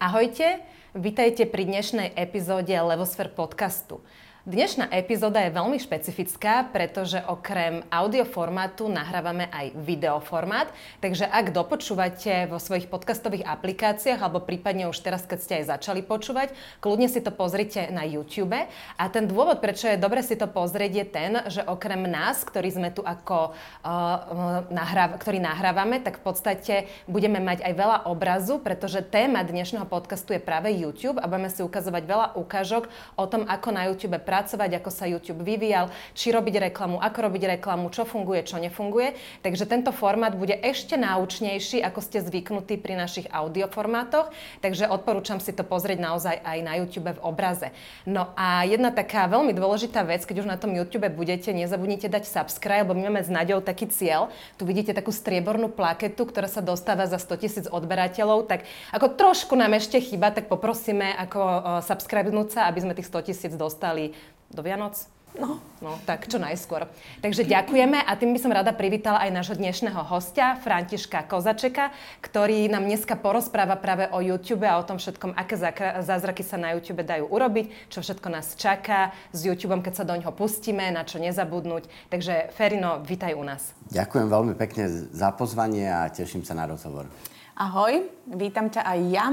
Ahojte, vitajte pri dnešnej epizóde Levosfér podcastu. Dnešná epizóda je veľmi špecifická, pretože okrem audioformátu nahrávame aj videoformát, takže ak dopočúvate vo svojich podcastových aplikáciách alebo prípadne už teraz, keď ste aj začali počúvať, kľudne si to pozrite na YouTube. A ten dôvod, prečo je dobre si to pozrieť, je ten, že okrem nás, ktorí sme tu ako uh, nahráv- ktorí nahrávame, tak v podstate budeme mať aj veľa obrazu, pretože téma dnešného podcastu je práve YouTube a budeme si ukazovať veľa ukážok o tom, ako na YouTube pracovať, ako sa YouTube vyvíjal, či robiť reklamu, ako robiť reklamu, čo funguje, čo nefunguje. Takže tento formát bude ešte náučnejší, ako ste zvyknutí pri našich audioformátoch. Takže odporúčam si to pozrieť naozaj aj na YouTube v obraze. No a jedna taká veľmi dôležitá vec, keď už na tom YouTube budete, nezabudnite dať subscribe, lebo my máme s Naďou taký cieľ. Tu vidíte takú striebornú plaketu, ktorá sa dostáva za 100 tisíc odberateľov, tak ako trošku nám ešte chyba, tak poprosíme ako subscribenúť sa, aby sme tých 100 tisíc dostali do Vianoc? No. No, tak čo najskôr. Takže ďakujeme a tým by som rada privítala aj nášho dnešného hostia, Františka Kozačeka, ktorý nám dneska porozpráva práve o YouTube a o tom všetkom, aké zázraky sa na YouTube dajú urobiť, čo všetko nás čaká s YouTubeom, keď sa do ňoho pustíme, na čo nezabudnúť. Takže Ferino, vítaj u nás. Ďakujem veľmi pekne za pozvanie a teším sa na rozhovor. Ahoj, vítam ťa aj ja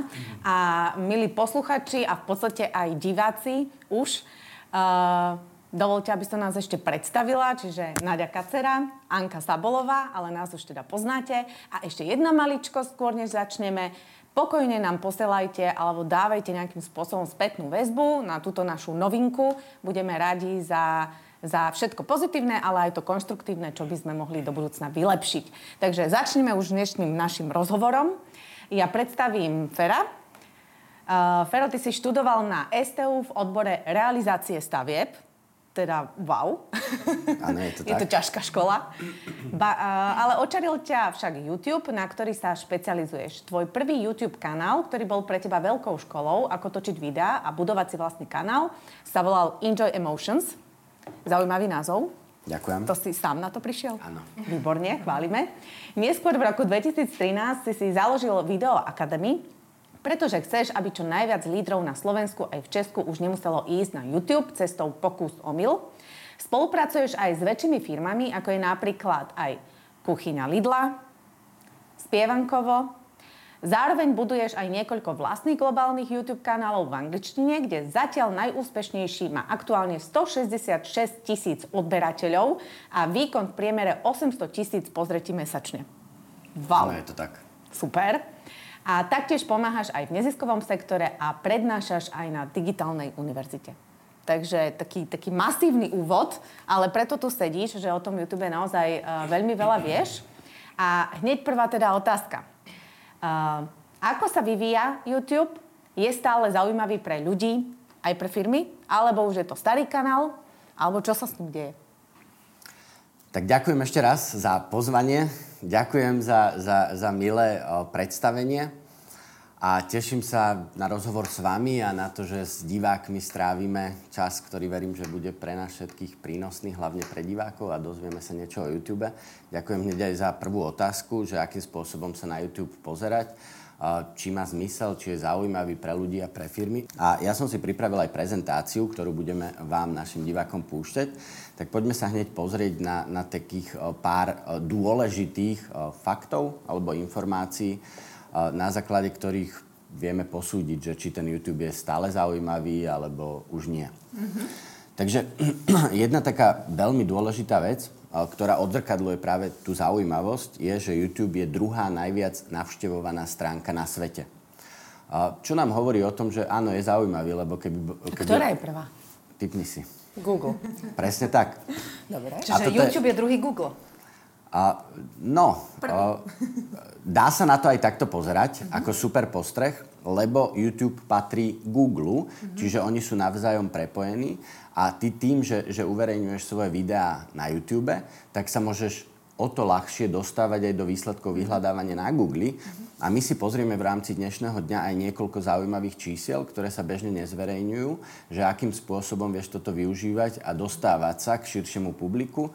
a milí posluchači a v podstate aj diváci už. Uh, dovolte, aby som nás ešte predstavila, čiže Nadia Kacera, Anka Sabolová, ale nás už teda poznáte. A ešte jedna maličko, skôr než začneme. Pokojne nám posielajte alebo dávajte nejakým spôsobom spätnú väzbu na túto našu novinku. Budeme radi za, za všetko pozitívne, ale aj to konštruktívne, čo by sme mohli do budúcna vylepšiť. Takže začneme už dnešným našim rozhovorom. Ja predstavím Fera, Uh, Fero, ty si študoval na STU v odbore realizácie stavieb. Teda wow. Ano, je to je to ťažká škola. Ba, uh, ale očaril ťa však YouTube, na ktorý sa špecializuješ. Tvoj prvý YouTube kanál, ktorý bol pre teba veľkou školou, ako točiť videá a budovať si vlastný kanál, sa volal Enjoy Emotions. Zaujímavý názov. Ďakujem. To si sám na to prišiel? Áno. Výborne, chválime. Neskôr v roku 2013 si si založil Video Academy, pretože chceš, aby čo najviac lídrov na Slovensku aj v Česku už nemuselo ísť na YouTube cestou pokus omyl. Spolupracuješ aj s väčšími firmami, ako je napríklad aj Kuchyňa Lidla, Spievankovo. Zároveň buduješ aj niekoľko vlastných globálnych YouTube kanálov v angličtine, kde zatiaľ najúspešnejší má aktuálne 166 tisíc odberateľov a výkon v priemere 800 tisíc pozretí mesačne. Wow. No je to tak. Super. A taktiež pomáhaš aj v neziskovom sektore a prednášaš aj na digitálnej univerzite. Takže taký, taký masívny úvod, ale preto tu sedíš, že o tom YouTube naozaj uh, veľmi veľa vieš. A hneď prvá teda otázka. Uh, ako sa vyvíja YouTube? Je stále zaujímavý pre ľudí, aj pre firmy? Alebo už je to starý kanál? Alebo čo sa s ním deje? Tak ďakujem ešte raz za pozvanie. Ďakujem za, za, za milé predstavenie a teším sa na rozhovor s vami a na to, že s divákmi strávime čas, ktorý verím, že bude pre nás všetkých prínosný, hlavne pre divákov a dozvieme sa niečo o YouTube. Ďakujem hneď aj za prvú otázku, že akým spôsobom sa na YouTube pozerať či má zmysel, či je zaujímavý pre ľudí a pre firmy. A ja som si pripravil aj prezentáciu, ktorú budeme vám, našim divákom, púšťať. Tak poďme sa hneď pozrieť na, na takých pár dôležitých faktov alebo informácií, na základe ktorých vieme posúdiť, že či ten YouTube je stále zaujímavý alebo už nie. Mm-hmm. Takže jedna taká veľmi dôležitá vec, ktorá odzrkadluje práve tú zaujímavosť, je, že YouTube je druhá najviac navštevovaná stránka na svete. Čo nám hovorí o tom, že áno, je zaujímavý, lebo keby... keby... Ktorá je prvá? Typni si. Google. Presne tak. Dobre. Čiže YouTube je... je druhý Google. A, no, a, dá sa na to aj takto pozerať, mm-hmm. ako super postreh, lebo YouTube patrí Google, mm-hmm. čiže oni sú navzájom prepojení a ty tým, že, že uverejňuješ svoje videá na YouTube, tak sa môžeš o to ľahšie dostávať aj do výsledkov vyhľadávania na Google. Mm-hmm. A my si pozrieme v rámci dnešného dňa aj niekoľko zaujímavých čísiel, ktoré sa bežne nezverejňujú, že akým spôsobom vieš toto využívať a dostávať sa k širšiemu publiku.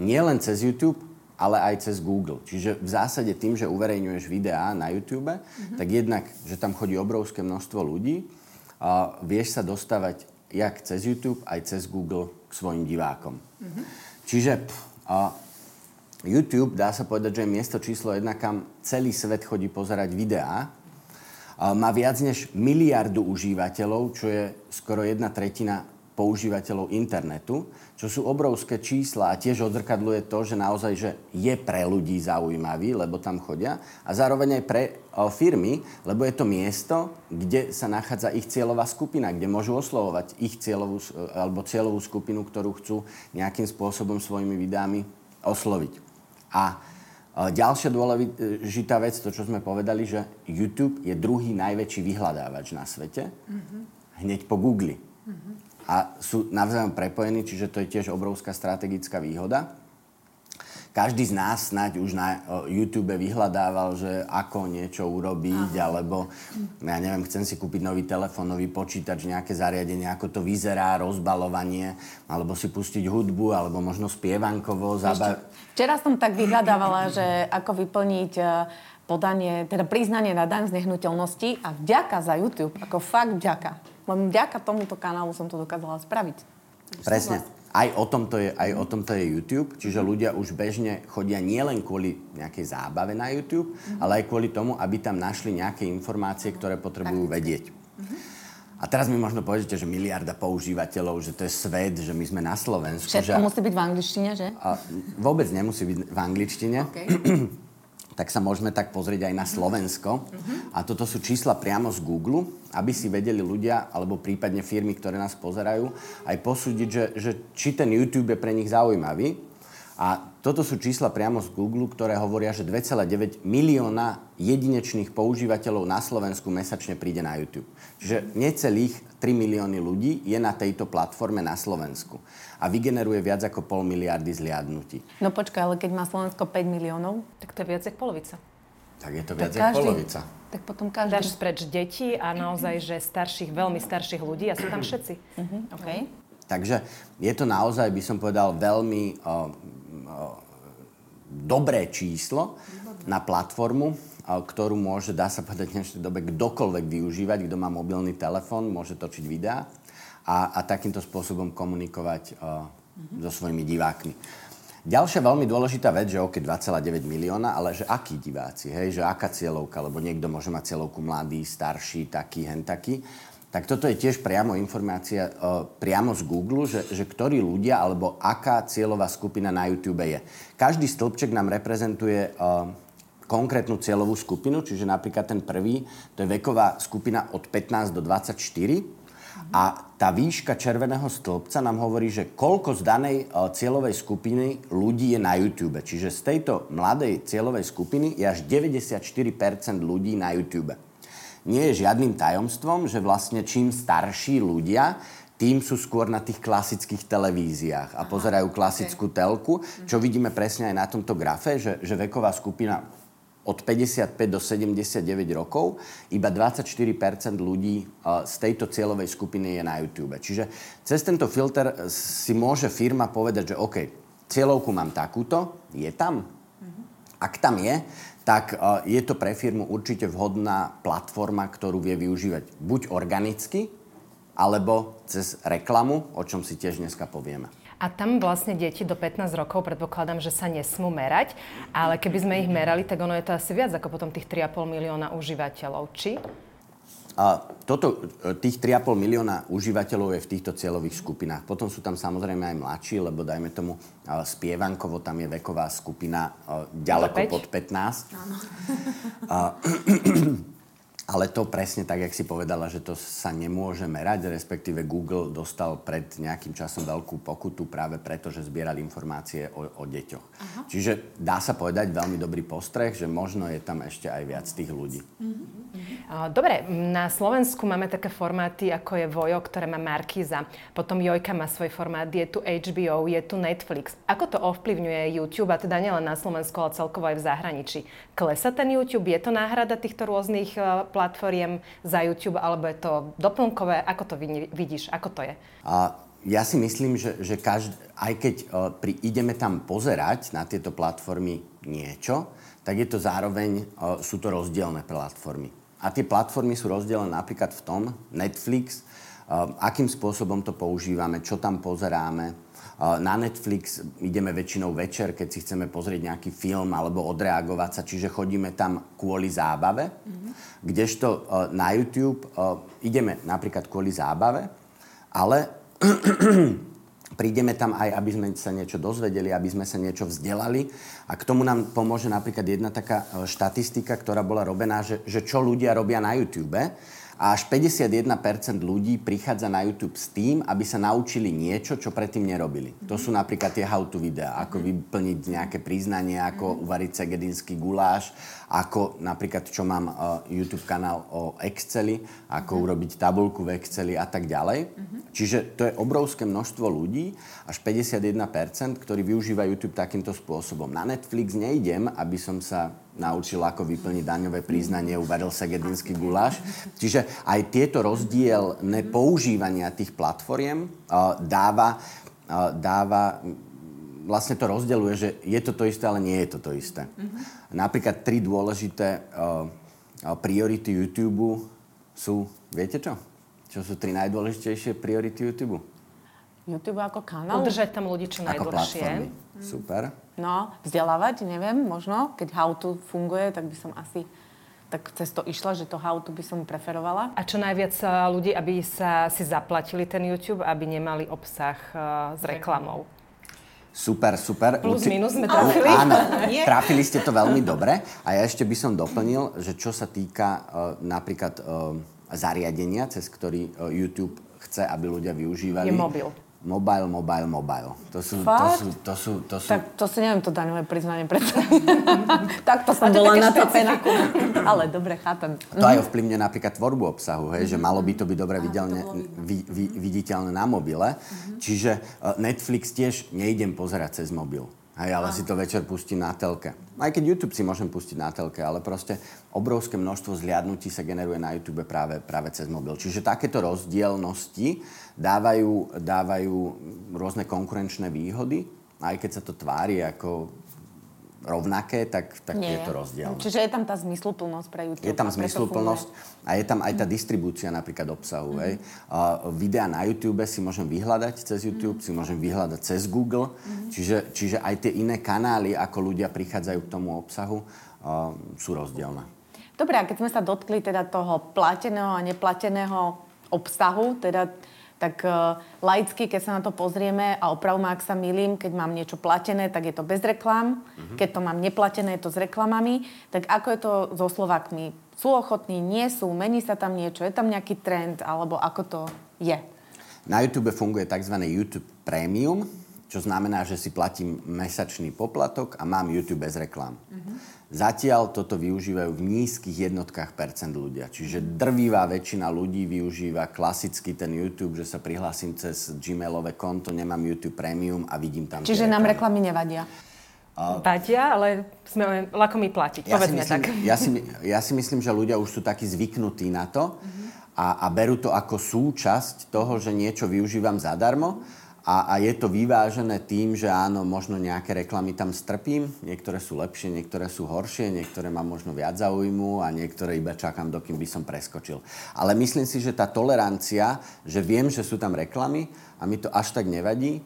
Nie len cez YouTube, ale aj cez Google. Čiže v zásade tým, že uverejňuješ videá na YouTube, mm-hmm. tak jednak, že tam chodí obrovské množstvo ľudí, a vieš sa dostávať jak cez YouTube, aj cez Google k svojim divákom. Mm-hmm. Čiže a, YouTube, dá sa povedať, že je miesto číslo jedna, kam celý svet chodí pozerať videá. A, má viac než miliardu užívateľov, čo je skoro jedna tretina používateľov internetu, čo sú obrovské čísla a tiež odzrkadluje to, že naozaj že je pre ľudí zaujímavý, lebo tam chodia a zároveň aj pre o, firmy, lebo je to miesto, kde sa nachádza ich cieľová skupina, kde môžu oslovovať ich cieľovú, alebo cieľovú skupinu, ktorú chcú nejakým spôsobom svojimi videami osloviť. A Ďalšia dôležitá vec, to čo sme povedali, že YouTube je druhý najväčší vyhľadávač na svete, mm-hmm. hneď po Google. Mm-hmm a sú navzájom prepojení, čiže to je tiež obrovská strategická výhoda. Každý z nás snáď už na YouTube vyhľadával, že ako niečo urobiť, Aha. alebo ja neviem, chcem si kúpiť nový telefón, nový počítač, nejaké zariadenie, ako to vyzerá, rozbalovanie, alebo si pustiť hudbu, alebo možno spievankovo. Zaba... Včera som tak vyhľadávala, že ako vyplniť e, podanie, teda priznanie na daň z nehnuteľnosti a vďaka za YouTube, ako fakt vďaka len vďaka tomuto kanálu som to dokázala spraviť. Presne. Aj o, tomto je, aj o tomto je YouTube, čiže ľudia už bežne chodia nielen kvôli nejakej zábave na YouTube, mm-hmm. ale aj kvôli tomu, aby tam našli nejaké informácie, ktoré potrebujú Prakticky. vedieť. Mm-hmm. A teraz mi možno poviete, že miliarda používateľov, že to je svet, že my sme na Slovensku. Všetko že... musí byť v angličtine, že? A vôbec nemusí byť v angličtine. Okay. Tak sa môžeme tak pozrieť aj na Slovensko. Uh-huh. A toto sú čísla priamo z Google, aby si vedeli ľudia, alebo prípadne firmy, ktoré nás pozerajú, aj posúdiť, že, že či ten YouTube je pre nich zaujímavý. A toto sú čísla priamo z Google, ktoré hovoria, že 2,9 milióna jedinečných používateľov na Slovensku mesačne príde na YouTube. Čiže necelých 3 milióny ľudí je na tejto platforme na Slovensku. A vygeneruje viac ako pol miliardy zliadnutí. No počkaj, ale keď má Slovensko 5 miliónov? Tak to je viac ako polovica. Tak je to viac ako polovica. Tak potom každý. Dáš spreč deti a naozaj, že starších, veľmi starších ľudí a sú tam všetci. Uh-huh. Okay. Takže je to naozaj, by som povedal, veľmi uh, dobré číslo na platformu, ktorú môže, dá sa povedať v dnešnej dobe, kdokoľvek využívať, kto má mobilný telefón, môže točiť videá a, a takýmto spôsobom komunikovať uh, so svojimi divákmi. Ďalšia veľmi dôležitá vec, že OK, 2,9 milióna, ale že akí diváci, hej, že aká cieľovka, lebo niekto môže mať cieľovku mladý, starší, taký, hen taký. Tak toto je tiež priamo informácia uh, priamo z Google, že, že ktorí ľudia alebo aká cieľová skupina na YouTube je. Každý stĺpček nám reprezentuje uh, konkrétnu cieľovú skupinu, čiže napríklad ten prvý, to je veková skupina od 15 do 24. A tá výška červeného stĺpca nám hovorí, že koľko z danej uh, cieľovej skupiny ľudí je na YouTube. Čiže z tejto mladej cieľovej skupiny je až 94% ľudí na YouTube nie je žiadnym tajomstvom, že vlastne čím starší ľudia, tým sú skôr na tých klasických televíziách a Aha, pozerajú klasickú okay. telku, čo vidíme presne aj na tomto grafe, že, že veková skupina od 55 do 79 rokov, iba 24% ľudí z tejto cieľovej skupiny je na YouTube. Čiže cez tento filter si môže firma povedať, že OK, cieľovku mám takúto, je tam? Mhm. Ak tam je, tak e, je to pre firmu určite vhodná platforma, ktorú vie využívať buď organicky, alebo cez reklamu, o čom si tiež dneska povieme. A tam vlastne deti do 15 rokov, predpokladám, že sa nesmú merať, ale keby sme ich merali, tak ono je to asi viac ako potom tých 3,5 milióna užívateľov. Či? A toto, e, tých 3,5 milióna užívateľov je v týchto cieľových skupinách. Potom sú tam samozrejme aj mladší, lebo dajme tomu spievankovo, tam je veková skupina ďaleko pod 15. Áno. Ale to presne tak, jak si povedala, že to sa nemôže merať, respektíve Google dostal pred nejakým časom veľkú pokutu práve preto, že zbierali informácie o, o deťoch. Aha. Čiže dá sa povedať veľmi dobrý postreh, že možno je tam ešte aj viac tých ľudí. Dobre, na Slovensku máme také formáty, ako je Vojo, ktoré má Markiza, potom Jojka má svoj formát, je tu HBO, je tu Netflix. Ako to ovplyvňuje YouTube, a teda nielen na Slovensku, ale celkovo aj v zahraničí? Klesa ten YouTube? Je to náhrada týchto rôznych platformiem za YouTube, alebo je to doplnkové? Ako to vidíš? Ako to je? A ja si myslím, že, že každý, aj keď uh, pri, ideme tam pozerať na tieto platformy niečo, tak je to zároveň, uh, sú to rozdielne platformy. A tie platformy sú rozdielne napríklad v tom, Netflix, akým spôsobom to používame, čo tam pozeráme. Na Netflix ideme väčšinou večer, keď si chceme pozrieť nejaký film alebo odreagovať sa, čiže chodíme tam kvôli zábave. Mm-hmm. Kdežto na YouTube ideme napríklad kvôli zábave, ale prídeme tam aj, aby sme sa niečo dozvedeli, aby sme sa niečo vzdelali. A k tomu nám pomôže napríklad jedna taká e, štatistika, ktorá bola robená, že, že čo ľudia robia na YouTube a až 51% ľudí prichádza na YouTube s tým, aby sa naučili niečo, čo predtým nerobili. To sú napríklad tie how-to videá, ako mhm. vyplniť nejaké priznanie, ako mhm. uvariť segedinský guláš, ako napríklad, čo mám uh, YouTube kanál o Exceli, ako uh-huh. urobiť tabulku v Exceli a tak ďalej. Uh-huh. Čiže to je obrovské množstvo ľudí, až 51%, ktorí využívajú YouTube takýmto spôsobom. Na Netflix nejdem, aby som sa naučil, ako vyplniť daňové priznanie, uvaril segedinský guláš. Čiže aj tieto rozdielne používania tých platformiem uh, dáva, uh, dáva vlastne to rozdeľuje, že je to to isté, ale nie je to to isté. Mm-hmm. Napríklad tri dôležité uh, priority YouTube sú, viete čo? Čo sú tri najdôležitejšie priority YouTube? YouTube ako kanál? Udržať tam ľudí čo najdlhšie. Mm. Super. No, vzdelávať, neviem, možno. Keď how to funguje, tak by som asi tak cez to išla, že to how to by som preferovala. A čo najviac ľudí, aby sa si zaplatili ten YouTube, aby nemali obsah uh, s reklamou? Super, super. Plus, minus sme trafili. Áno, trafili ste to veľmi dobre. A ja ešte by som doplnil, že čo sa týka uh, napríklad uh, zariadenia, cez ktorý uh, YouTube chce, aby ľudia využívali. Je mobil. Mobile, mobile, mobile. To sú, to sú, to sú, to sú... Tak to si neviem to daňové priznanie predstaviť. tak to som bola natapená. Ale dobre, chápem. To aj ovplyvňuje napríklad tvorbu obsahu, hej, že malo by to byť dobre videlne, vi, vi, viditeľné na mobile. Mm-hmm. Čiže uh, Netflix tiež nejdem pozerať cez mobil. Hej, ale si to večer pustím na telke. Aj keď YouTube si môžem pustiť na telke, ale proste obrovské množstvo zliadnutí sa generuje na YouTube práve, práve cez mobil. Čiže takéto rozdielnosti dávajú, dávajú rôzne konkurenčné výhody, aj keď sa to tvári ako rovnaké, tak, tak Nie. je to rozdielne. Čiže je tam tá zmysluplnosť pre YouTube. Je tam zmysluplnosť a je tam aj tá distribúcia napríklad obsahu. Mm. Hej. Uh, videa na YouTube si môžem vyhľadať cez YouTube, mm. si môžem vyhľadať cez Google, mm. čiže, čiže aj tie iné kanály, ako ľudia prichádzajú k tomu obsahu, uh, sú rozdielne. Dobre, a keď sme sa dotkli teda toho plateného a neplateného obsahu, teda tak uh, laicky, keď sa na to pozrieme a opravom, ak sa milím, keď mám niečo platené, tak je to bez reklám. Uh-huh. Keď to mám neplatené, je to s reklamami. Tak ako je to so Slovakmi? Sú ochotní, nie sú, mení sa tam niečo, je tam nejaký trend, alebo ako to je? Na YouTube funguje tzv. YouTube Premium, čo znamená, že si platím mesačný poplatok a mám YouTube bez reklám. Uh-huh. Zatiaľ toto využívajú v nízkych jednotkách percent ľudia. Čiže drvivá väčšina ľudí využíva klasicky ten YouTube, že sa prihlásim cez Gmailové konto, nemám YouTube Premium a vidím tam... Čiže nám reklamy nevadia? Uh, Vadia, ale sme lakomí platiť, ja povedzme myslím, tak. Ja si, ja si myslím, že ľudia už sú takí zvyknutí na to uh-huh. a, a berú to ako súčasť toho, že niečo využívam zadarmo a, a je to vyvážené tým, že áno, možno nejaké reklamy tam strpím, niektoré sú lepšie, niektoré sú horšie, niektoré ma možno viac zaujímu a niektoré iba čakám, dokým by som preskočil. Ale myslím si, že tá tolerancia, že viem, že sú tam reklamy a mi to až tak nevadí,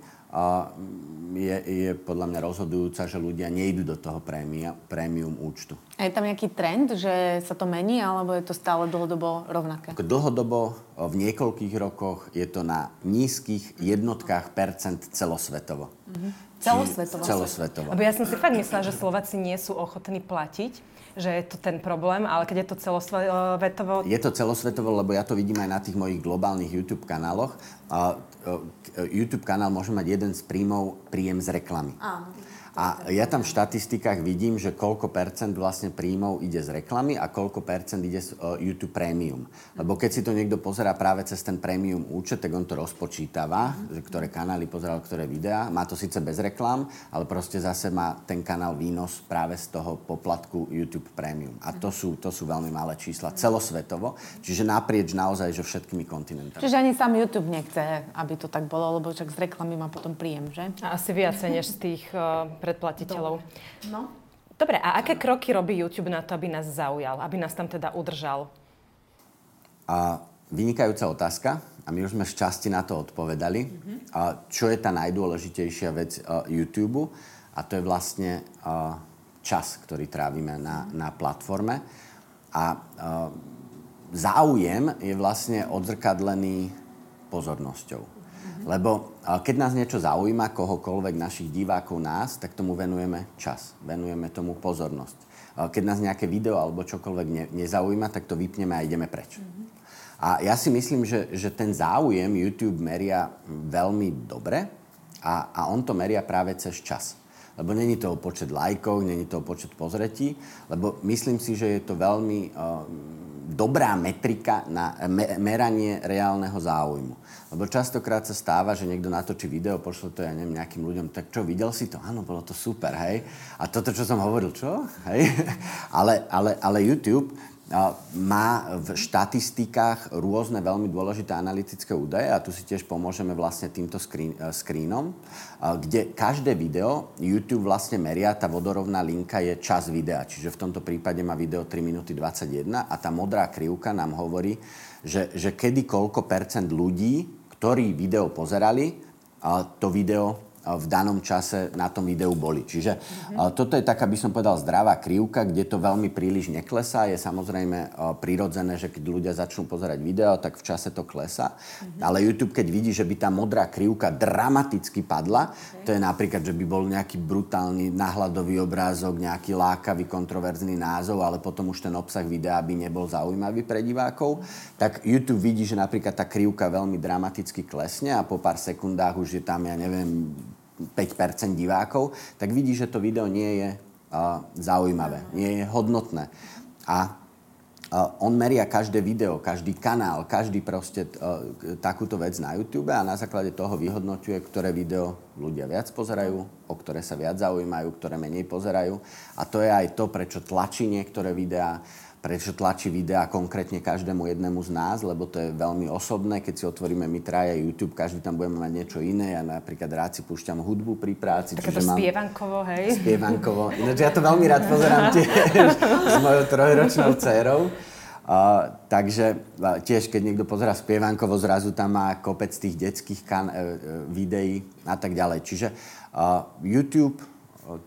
je, je podľa mňa rozhodujúca, že ľudia nejdú do toho prémia, prémium účtu. A je tam nejaký trend, že sa to mení, alebo je to stále dlhodobo rovnaké? Dlhodobo, v niekoľkých rokoch je to na nízkych jednotkách percent celosvetovo. Mm-hmm. Celosvetovo? Celosvetovo. Lebo ja som si fakt myslela, že Slováci nie sú ochotní platiť že je to ten problém, ale keď je to celosvetovo... Je to celosvetovo, lebo ja to vidím aj na tých mojich globálnych YouTube kanáloch. YouTube kanál môže mať jeden z príjmov príjem z reklamy. Áno. A ja tam v štatistikách vidím, že koľko percent vlastne príjmov ide z reklamy a koľko percent ide z uh, YouTube Premium. Lebo keď si to niekto pozerá práve cez ten Premium účet, tak on to rozpočítava, že ktoré kanály pozeral, ktoré videá. Má to síce bez reklám, ale proste zase má ten kanál výnos práve z toho poplatku YouTube Premium. A to sú, to sú veľmi malé čísla celosvetovo, čiže naprieč naozaj, že všetkými kontinentami. Čiže ani sám YouTube nechce, aby to tak bolo, lebo však z reklamy má potom príjem, že? A asi viacej než z tých uh, predplatiteľov. No. Dobre, a aké kroky robí YouTube na to, aby nás zaujal, aby nás tam teda udržal? A vynikajúca otázka a my už sme v časti na to odpovedali. Mm-hmm. A čo je tá najdôležitejšia vec uh, YouTube? A to je vlastne uh, čas, ktorý trávime na, na platforme. A uh, záujem je vlastne odzrkadlený pozornosťou. Lebo keď nás niečo zaujíma, kohokoľvek našich divákov nás, tak tomu venujeme čas, venujeme tomu pozornosť. Keď nás nejaké video alebo čokoľvek ne, nezaujíma, tak to vypneme a ideme preč. Mm-hmm. A ja si myslím, že, že ten záujem YouTube meria veľmi dobre a, a on to meria práve cez čas. Lebo není to počet lajkov, není to počet pozretí, lebo myslím si, že je to veľmi uh, dobrá metrika na me, meranie reálneho záujmu. Lebo častokrát sa stáva, že niekto natočí video, pošlo to, ja neviem, nejakým ľuďom, tak čo, videl si to? Áno, bolo to super, hej. A toto, čo som hovoril, čo? Hej. ale, ale, ale YouTube má v štatistikách rôzne veľmi dôležité analytické údaje a tu si tiež pomôžeme vlastne týmto screen, e, kde každé video YouTube vlastne meria, tá vodorovná linka je čas videa, čiže v tomto prípade má video 3 minúty 21 a tá modrá krivka nám hovorí, že, že kedy koľko percent ľudí, ktorí video pozerali, to video v danom čase na tom videu boli. Čiže mm-hmm. toto je taká, by som povedal, zdravá krivka, kde to veľmi príliš neklesá. Je samozrejme prirodzené, že keď ľudia začnú pozerať video, tak v čase to klesá. Mm-hmm. Ale YouTube, keď vidí, že by tá modrá krivka dramaticky padla, okay. to je napríklad, že by bol nejaký brutálny náhľadový obrázok, nejaký lákavý, kontroverzný názov, ale potom už ten obsah videa by nebol zaujímavý pre divákov, tak YouTube vidí, že napríklad tá krivka veľmi dramaticky klesne a po pár sekundách už je tam, ja neviem, 5% divákov, tak vidí, že to video nie je uh, zaujímavé, nie je hodnotné. A uh, on meria každé video, každý kanál, každý proste uh, takúto vec na YouTube a na základe toho vyhodnotuje, ktoré video ľudia viac pozerajú, o ktoré sa viac zaujímajú, ktoré menej pozerajú. A to je aj to, prečo tlačí niektoré videá, prečo tlačí videá konkrétne každému jednému z nás, lebo to je veľmi osobné. Keď si otvoríme my traja YouTube, každý tam budeme mať niečo iné. Ja napríklad rád si púšťam hudbu pri práci. Také to mám... spievankovo, hej? Spievankovo. Ináč ja to veľmi rád pozerám tiež s mojou trojročnou dcerou. Uh, takže uh, tiež, keď niekto pozera spievankovo, zrazu tam má kopec tých detských kan- uh, videí a tak ďalej. Čiže uh, YouTube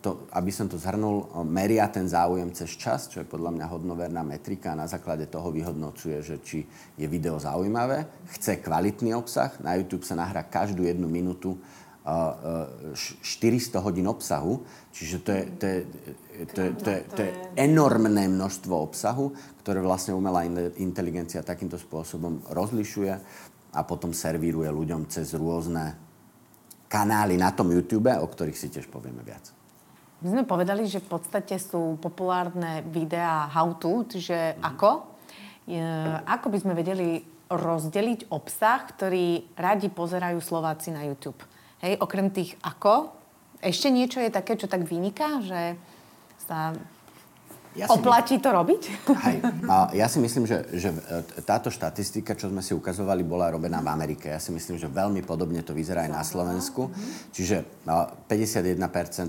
to, aby som to zhrnul, meria ten záujem cez čas, čo je podľa mňa hodnoverná metrika a na základe toho vyhodnocuje, že či je video zaujímavé, chce kvalitný obsah. Na YouTube sa nahrá každú jednu minútu 400 hodín obsahu, čiže to je, to je, to je, to je, to je enormné množstvo obsahu, ktoré vlastne umelá inteligencia takýmto spôsobom rozlišuje a potom servíruje ľuďom cez rôzne kanály na tom YouTube, o ktorých si tiež povieme viac. My sme povedali, že v podstate sú populárne videá how to, čiže mm. ako. E, ako by sme vedeli rozdeliť obsah, ktorý radi pozerajú Slováci na YouTube. Hej, okrem tých ako, ešte niečo je také, čo tak vyniká, že sa ja Oplatí to robiť? Hej. A ja si myslím, že, že e, táto štatistika, čo sme si ukazovali, bola robená v Amerike. Ja si myslím, že veľmi podobne to vyzerá aj na Slovensku. Čiže 51%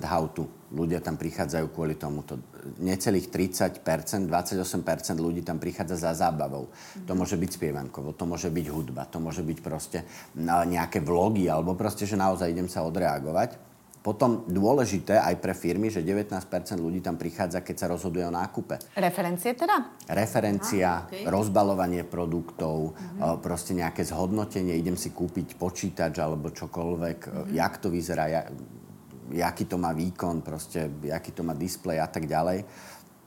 how to. Ľudia tam prichádzajú kvôli tomuto. Necelých 30%, 28% ľudí tam prichádza za zábavou. To môže byť spievankovo, to môže byť hudba, to môže byť proste nejaké vlogy, alebo proste, že naozaj idem sa odreagovať. Potom dôležité aj pre firmy, že 19% ľudí tam prichádza, keď sa rozhoduje o nákupe. Referencie teda? Referencia, Aha, okay. rozbalovanie produktov, uh-huh. proste nejaké zhodnotenie, idem si kúpiť počítač alebo čokoľvek, uh-huh. jak to vyzerá, ja, jaký to má výkon, proste, jaký to má displej a tak ďalej.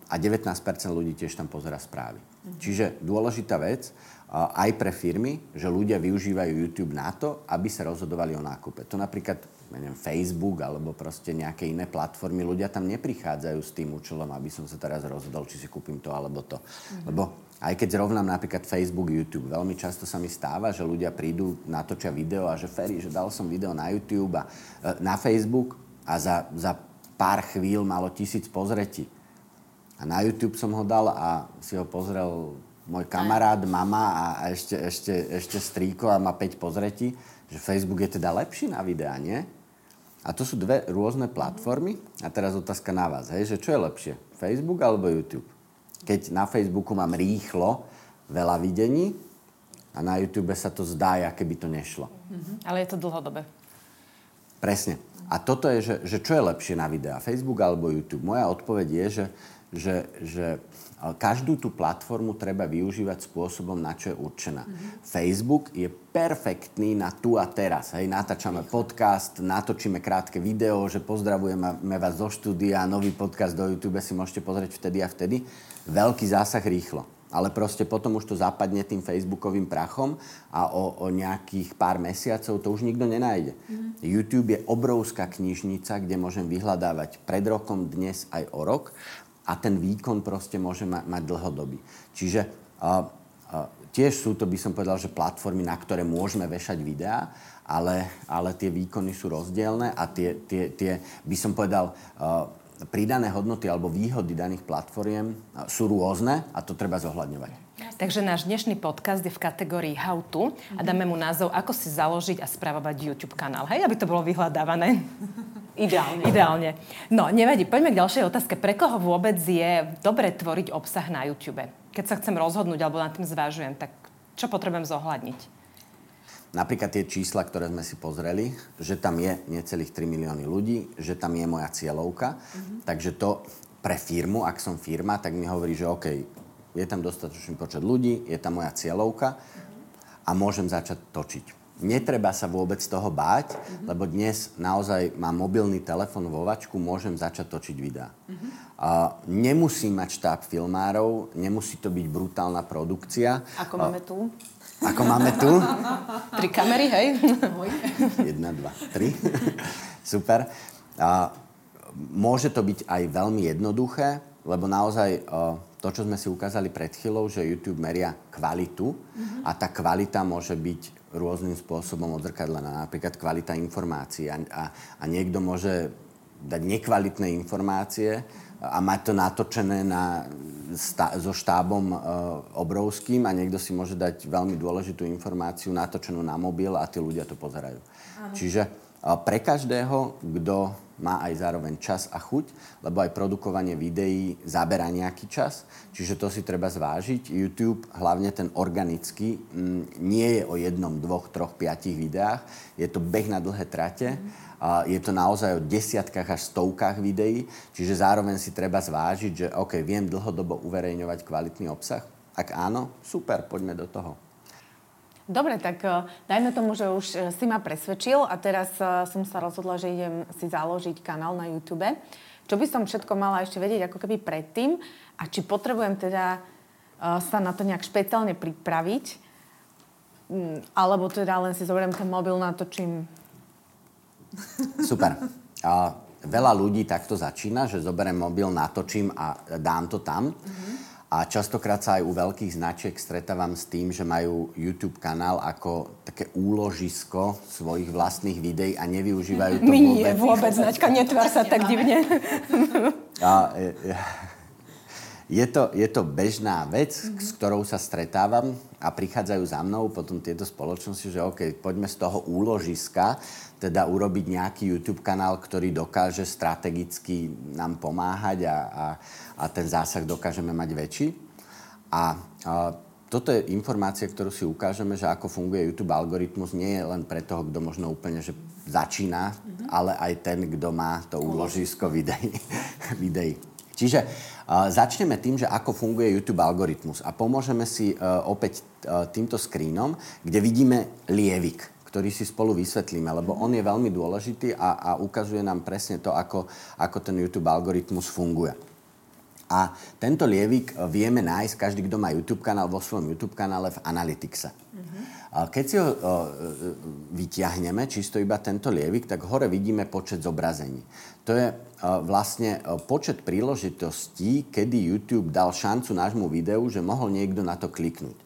A 19% ľudí tiež tam pozera správy. Uh-huh. Čiže dôležitá vec, aj pre firmy, že ľudia využívajú YouTube na to, aby sa rozhodovali o nákupe. To napríklad neviem, Facebook alebo proste nejaké iné platformy, ľudia tam neprichádzajú s tým účelom, aby som sa teraz rozhodol, či si kúpim to alebo to. Mm-hmm. Lebo aj keď zrovnám napríklad Facebook, YouTube, veľmi často sa mi stáva, že ľudia prídu, natočia video a že Ferry, že dal som video na YouTube a e, na Facebook a za, za pár chvíľ malo tisíc pozretí. A na YouTube som ho dal a si ho pozrel môj kamarát, mama a, a ešte, ešte, ešte strýko a má 5 pozretí, že Facebook je teda lepší na videá, nie? A to sú dve rôzne platformy. A teraz otázka na vás, hej, že čo je lepšie? Facebook alebo YouTube? Keď na Facebooku mám rýchlo veľa videní a na YouTube sa to zdá, aké by to nešlo. Mm-hmm. Ale je to dlhodobé. Presne. A toto je, že, že čo je lepšie na videa? Facebook alebo YouTube? Moja odpoveď je, že, že, že každú tú platformu treba využívať spôsobom, na čo je určená. Mm-hmm. Facebook je perfektný na tu a teraz. Hej, natáčame podcast, natočíme krátke video, že pozdravujeme vás zo štúdia, nový podcast do YouTube si môžete pozrieť vtedy a vtedy. Veľký zásah rýchlo. Ale proste potom už to zapadne tým facebookovým prachom a o, o nejakých pár mesiacov to už nikto nenájde. Mm-hmm. YouTube je obrovská knižnica, kde môžem vyhľadávať pred rokom, dnes aj o rok a ten výkon proste môže ma- mať dlhodobý. Čiže uh, uh, tiež sú to, by som povedal, že platformy, na ktoré môžeme vešať videá, ale, ale tie výkony sú rozdielne a tie, tie, tie by som povedal, uh, pridané hodnoty alebo výhody daných platformiem sú rôzne a to treba zohľadňovať. Takže náš dnešný podcast je v kategórii How to a dáme mu názov Ako si založiť a spravovať YouTube kanál. Hej, aby to bolo vyhľadávané. Ideálne. Ideálne. No, nevadí. Poďme k ďalšej otázke. Pre koho vôbec je dobre tvoriť obsah na YouTube? Keď sa chcem rozhodnúť alebo nad tým zvážujem, tak čo potrebujem zohľadniť? Napríklad tie čísla, ktoré sme si pozreli, že tam je necelých 3 milióny ľudí, že tam je moja cieľovka. Mm-hmm. Takže to pre firmu, ak som firma, tak mi hovorí, že OK, je tam dostatočný počet ľudí, je tam moja cieľovka a môžem začať točiť netreba sa vôbec toho báť, mm-hmm. lebo dnes naozaj mám mobilný telefon vo vačku, môžem začať točiť videá. Mm-hmm. Uh, nemusím mať štáb filmárov, nemusí to byť brutálna produkcia. Ako máme tu? Ako máme tu? Tri kamery, hej? Jedna, dva, tri. Super. Uh, môže to byť aj veľmi jednoduché, lebo naozaj uh, to, čo sme si ukázali pred chvíľou, že YouTube meria kvalitu mm-hmm. a tá kvalita môže byť rôznym spôsobom odzrkadlená. Napríklad kvalita informácií. A, a, a niekto môže dať nekvalitné informácie a mať to natočené na, stá, so štábom e, obrovským a niekto si môže dať veľmi dôležitú informáciu natočenú na mobil a tí ľudia to pozerajú. Áno. Čiže pre každého, kto má aj zároveň čas a chuť, lebo aj produkovanie videí zabera nejaký čas, čiže to si treba zvážiť. YouTube, hlavne ten organický, mm, nie je o jednom, dvoch, troch, piatich videách. Je to beh na dlhé trate. Je to naozaj o desiatkách až stovkách videí, čiže zároveň si treba zvážiť, že OK, viem dlhodobo uverejňovať kvalitný obsah. Ak áno, super, poďme do toho. Dobre, tak uh, dajme tomu, že už uh, si ma presvedčil a teraz uh, som sa rozhodla, že idem si založiť kanál na YouTube. Čo by som všetko mala ešte vedieť ako keby predtým a či potrebujem teda sa na to nejak špeciálne pripraviť mm, alebo teda len si zoberiem ten mobil, natočím. Super. A veľa ľudí takto začína, že zoberiem mobil, natočím a dám to tam. Mm-hmm. A častokrát sa aj u veľkých značiek stretávam s tým, že majú YouTube kanál ako také úložisko svojich vlastných videí a nevyužívajú to My vôbec. nie, vôbec. Značka, netvár sa tak divne. A, je, je, to, je to bežná vec, mm-hmm. s ktorou sa stretávam a prichádzajú za mnou potom tieto spoločnosti, že OK, poďme z toho úložiska teda urobiť nejaký YouTube kanál, ktorý dokáže strategicky nám pomáhať a, a, a ten zásah dokážeme mať väčší. A, a toto je informácia, ktorú si ukážeme, že ako funguje YouTube algoritmus, nie je len pre toho, kto možno úplne že začína, mm-hmm. ale aj ten, kto má to úložisko videí. videí. Čiže uh, začneme tým, že ako funguje YouTube algoritmus a pomôžeme si uh, opäť uh, týmto screenom, kde vidíme lievik ktorý si spolu vysvetlíme, lebo on je veľmi dôležitý a, a ukazuje nám presne to, ako, ako ten YouTube algoritmus funguje. A tento lievik vieme nájsť, každý, kto má YouTube kanál, vo svojom YouTube kanále v Analyticse. Uh-huh. Keď si ho uh, vyťahneme, čisto iba tento lievik, tak hore vidíme počet zobrazení. To je uh, vlastne počet príležitostí, kedy YouTube dal šancu nášmu videu, že mohol niekto na to kliknúť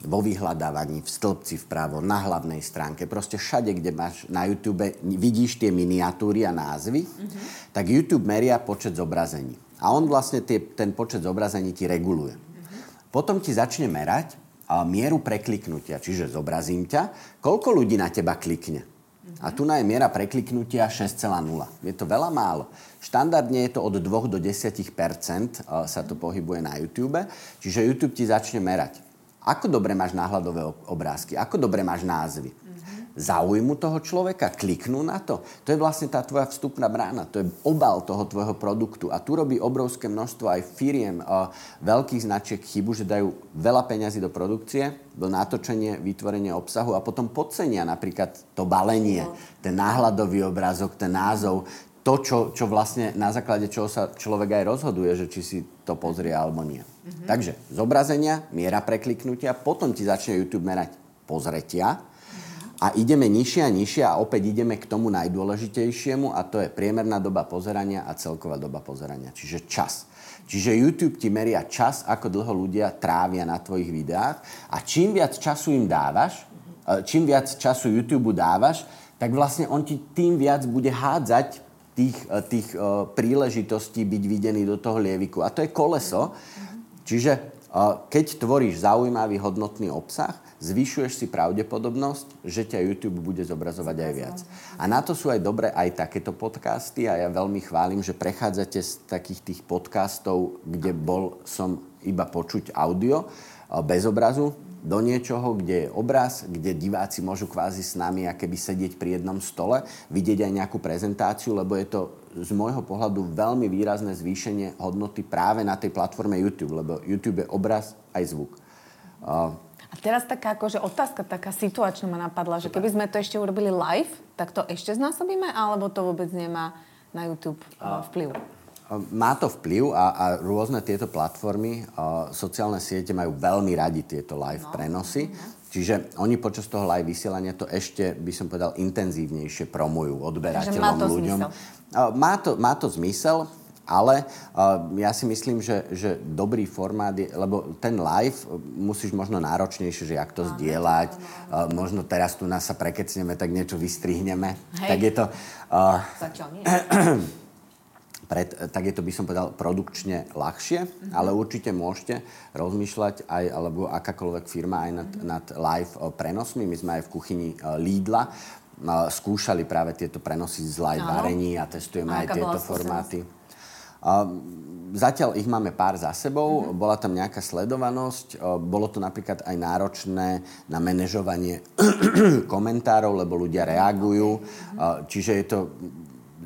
vo vyhľadávaní, v stĺpci vpravo, na hlavnej stránke, proste všade, kde máš na YouTube, vidíš tie miniatúry a názvy, mm-hmm. tak YouTube meria počet zobrazení. A on vlastne tie, ten počet zobrazení ti reguluje. Mm-hmm. Potom ti začne merať a mieru prekliknutia, čiže zobrazím ťa, koľko ľudí na teba klikne. Mm-hmm. A tu je miera prekliknutia 6,0. Je to veľa málo. Štandardne je to od 2 do 10% sa to pohybuje na YouTube, čiže YouTube ti začne merať ako dobre máš náhľadové obrázky? Ako dobre máš názvy? Zaujmu toho človeka? Kliknú na to? To je vlastne tá tvoja vstupná brána. To je obal toho tvojho produktu. A tu robí obrovské množstvo aj firiem, veľkých značiek chybu, že dajú veľa peňazí do produkcie, do natočenie, vytvorenie obsahu a potom podcenia napríklad to balenie, ten náhľadový obrázok, ten názov, to, čo, čo vlastne na základe čoho sa človek aj rozhoduje, že či si to pozrie alebo nie. Mm-hmm. Takže zobrazenia, miera prekliknutia, potom ti začne YouTube merať pozretia mm-hmm. a ideme nižšie a nižšie a opäť ideme k tomu najdôležitejšiemu a to je priemerná doba pozerania a celková doba pozerania, čiže čas. Čiže YouTube ti meria čas, ako dlho ľudia trávia na tvojich videách a čím viac času im dávaš, e, čím viac času YouTube dávaš, tak vlastne on ti tým viac bude hádzať tých, eh, tých uh, príležitostí byť videný do toho lieviku. A to je koleso. Čiže uh, keď tvoríš zaujímavý, hodnotný obsah, zvyšuješ si pravdepodobnosť, že ťa YouTube bude zobrazovať aj viac. A na to sú aj dobré aj takéto podcasty a ja veľmi chválim, že prechádzate z takých tých podcastov, kde bol som iba počuť audio, bez obrazu, do niečoho, kde je obraz, kde diváci môžu kvázi s nami akéby sedieť pri jednom stole, vidieť aj nejakú prezentáciu, lebo je to z môjho pohľadu veľmi výrazné zvýšenie hodnoty práve na tej platforme YouTube, lebo YouTube je obraz aj zvuk. Uh, a teraz taká akože otázka, taká situačná ma napadla, že keby sme to ešte urobili live, tak to ešte znásobíme, alebo to vôbec nemá na YouTube uh, vplyv? Má to vplyv a, a rôzne tieto platformy, a sociálne siete majú veľmi radi tieto live no. prenosy. No. Čiže oni počas toho live vysielania to ešte, by som povedal, intenzívnejšie promujú odberateľom, má to ľuďom. Zmysel. Má to, má to zmysel, ale uh, ja si myslím, že, že dobrý formát je, lebo ten live musíš možno náročnejšie, že jak to no, zdieľať, uh, možno teraz tu nás sa prekecneme, tak niečo vystrihneme. Hej. Tak je to... Uh, Zatiaľ nie. pred, tak je to, by som povedal, produkčne ľahšie, mm-hmm. ale určite môžete rozmýšľať aj, alebo akákoľvek firma aj nad, mm-hmm. nad live eh, prenosmi. My sme aj v kuchyni eh, Lidla eh, skúšali práve tieto prenosy z live varení a testujeme a aj tieto formáty. A zatiaľ ich máme pár za sebou, mm-hmm. bola tam nejaká sledovanosť, bolo to napríklad aj náročné na manažovanie komentárov, lebo ľudia reagujú, mm-hmm. čiže je to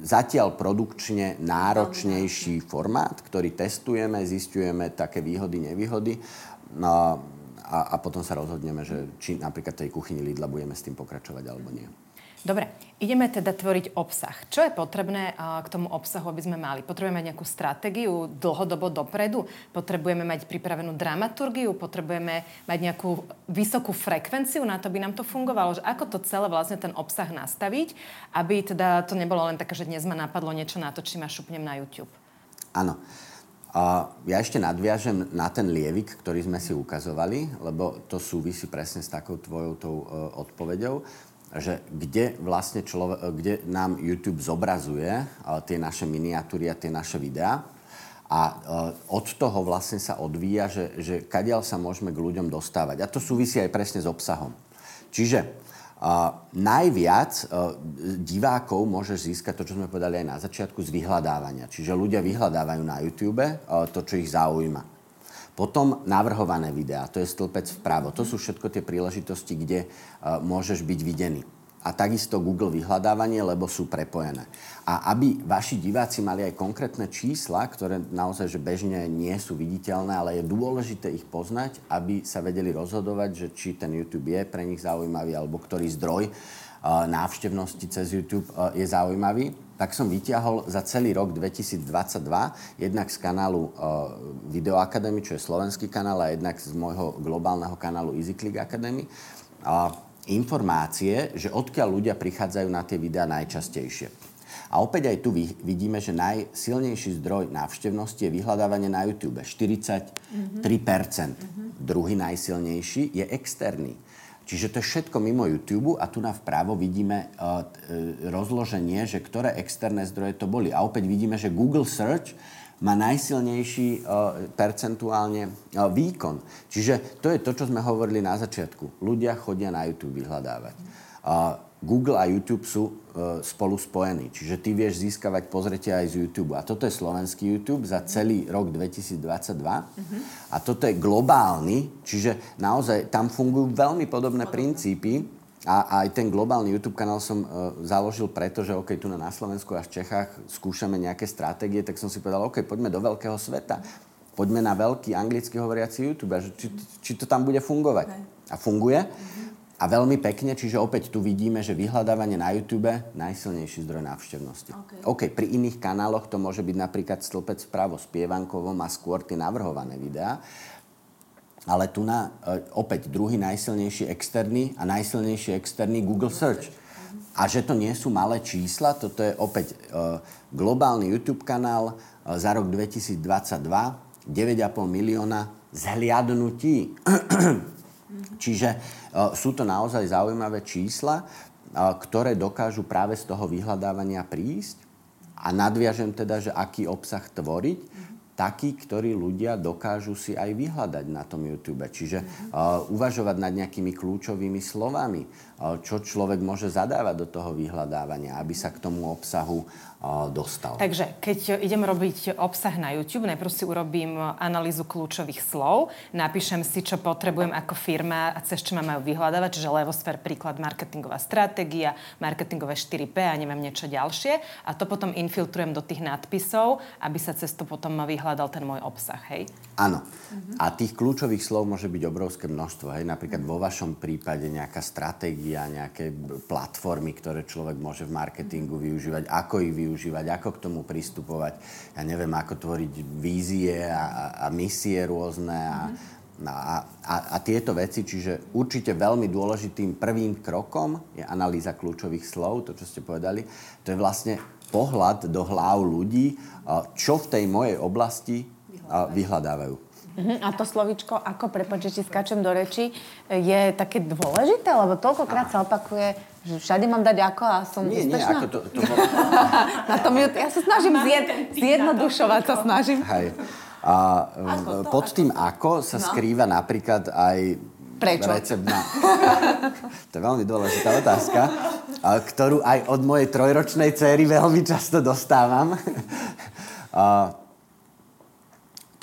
zatiaľ produkčne náročnejší formát, ktorý testujeme, zistujeme také výhody, nevýhody. No, a, a potom sa rozhodneme, že či napríklad tej kuchyni Lidla budeme s tým pokračovať alebo nie. Dobre, ideme teda tvoriť obsah. Čo je potrebné k tomu obsahu, aby sme mali? Potrebujeme nejakú stratégiu dlhodobo dopredu? Potrebujeme mať pripravenú dramaturgiu? Potrebujeme mať nejakú vysokú frekvenciu na to, by nám to fungovalo? Že ako to celé vlastne ten obsah nastaviť, aby teda to nebolo len také, že dnes ma napadlo niečo natočím a šupnem na YouTube? Áno. Ja ešte nadviažem na ten lievik, ktorý sme si ukazovali, lebo to súvisí presne s takou tvojou tou, uh, odpoveďou že kde vlastne človek, kde nám YouTube zobrazuje uh, tie naše miniatúry a tie naše videá. A uh, od toho vlastne sa odvíja, že, že kadiaľ sa môžeme k ľuďom dostávať. A to súvisí aj presne s obsahom. Čiže uh, najviac uh, divákov môžeš získať to, čo sme povedali aj na začiatku, z vyhľadávania. Čiže ľudia vyhľadávajú na YouTube uh, to, čo ich zaujíma. Potom navrhované videá, to je stĺpec vpravo. To sú všetko tie príležitosti, kde uh, môžeš byť videný. a takisto Google vyhľadávanie, lebo sú prepojené. A aby vaši diváci mali aj konkrétne čísla, ktoré naozaj že bežne nie sú viditeľné, ale je dôležité ich poznať, aby sa vedeli rozhodovať, že či ten YouTube je pre nich zaujímavý, alebo ktorý zdroj návštevnosti cez YouTube je zaujímavý, tak som vyťahol za celý rok 2022 jednak z kanálu Video Academy, čo je slovenský kanál, a jednak z môjho globálneho kanálu EasyClick Academy informácie, že odkiaľ ľudia prichádzajú na tie videá najčastejšie. A opäť aj tu vidíme, že najsilnejší zdroj návštevnosti je vyhľadávanie na YouTube. 43%. Mm-hmm. Druhý najsilnejší je externý. Čiže to je všetko mimo YouTube a tu na vpravo vidíme uh, rozloženie, že ktoré externé zdroje to boli. A opäť vidíme, že Google Search má najsilnejší uh, percentuálne uh, výkon. Čiže to je to, čo sme hovorili na začiatku. Ľudia chodia na YouTube vyhľadávať. Uh, Google a YouTube sú uh, spolu spojení. Čiže ty vieš získavať pozretia aj z YouTube. A toto je slovenský YouTube za celý rok 2022. Uh-huh. A toto je globálny, čiže naozaj tam fungujú veľmi podobné, podobné. princípy a aj ten globálny YouTube kanál som uh, založil preto, že OK, tu na Slovensku a v Čechách skúšame nejaké stratégie, tak som si povedal, OK, poďme do veľkého sveta. Poďme na veľký anglicky hovoriaci YouTube, že či, či to tam bude fungovať. A funguje. A veľmi pekne, čiže opäť tu vidíme, že vyhľadávanie na YouTube najsilnejší zdroj návštevnosti. Okay. OK, pri iných kanáloch to môže byť napríklad stĺpec vpravo s Pievankovom a skôr tie navrhované videá ale tu na e, opäť druhý najsilnejší externý a najsilnejší externý Google Search. A že to nie sú malé čísla, toto je opäť uh, globálny YouTube kanál uh, za rok 2022, 9,5 milióna zhliadnutí. Čiže uh, sú to naozaj zaujímavé čísla, uh, ktoré dokážu práve z toho vyhľadávania prísť. A nadviažem teda, že aký obsah tvoriť takí, ktorí ľudia dokážu si aj vyhľadať na tom YouTube. Čiže uh, uvažovať nad nejakými kľúčovými slovami, čo človek môže zadávať do toho vyhľadávania, aby sa k tomu obsahu dostal. Takže keď idem robiť obsah na YouTube, najprv si urobím analýzu kľúčových slov, napíšem si, čo potrebujem ako firma a cez čo ma majú vyhľadávať, čiže Levosfér príklad marketingová stratégia, marketingové 4P a neviem niečo ďalšie a to potom infiltrujem do tých nadpisov, aby sa cez to potom vyhľadal ten môj obsah, hej? Áno. A tých kľúčových slov môže byť obrovské množstvo, hej? Napríklad vo vašom prípade nejaká stratégia, nejaké platformy, ktoré človek môže v marketingu využívať, ako ich využívať ako k tomu pristupovať. Ja neviem, ako tvoriť vízie a, a, misie rôzne a, a, a, a tieto veci. Čiže určite veľmi dôležitým prvým krokom je analýza kľúčových slov, to, čo ste povedali. To je vlastne pohľad do hlav ľudí, čo v tej mojej oblasti vyhľadávajú. Uh-huh. A to slovičko, ako, prepáč, že skáčem do reči, je také dôležité, lebo toľkokrát sa opakuje, že všade mám dať ako a som nie, úspešná. Nie, ako to... to bol... Na tom, ja sa snažím zjed, zjednodušovať, sa snažím. Hej. A ako to, pod tým ako sa no. skrýva napríklad aj Prečo? recept na... to je veľmi dôležitá otázka, ktorú aj od mojej trojročnej céry veľmi často dostávam.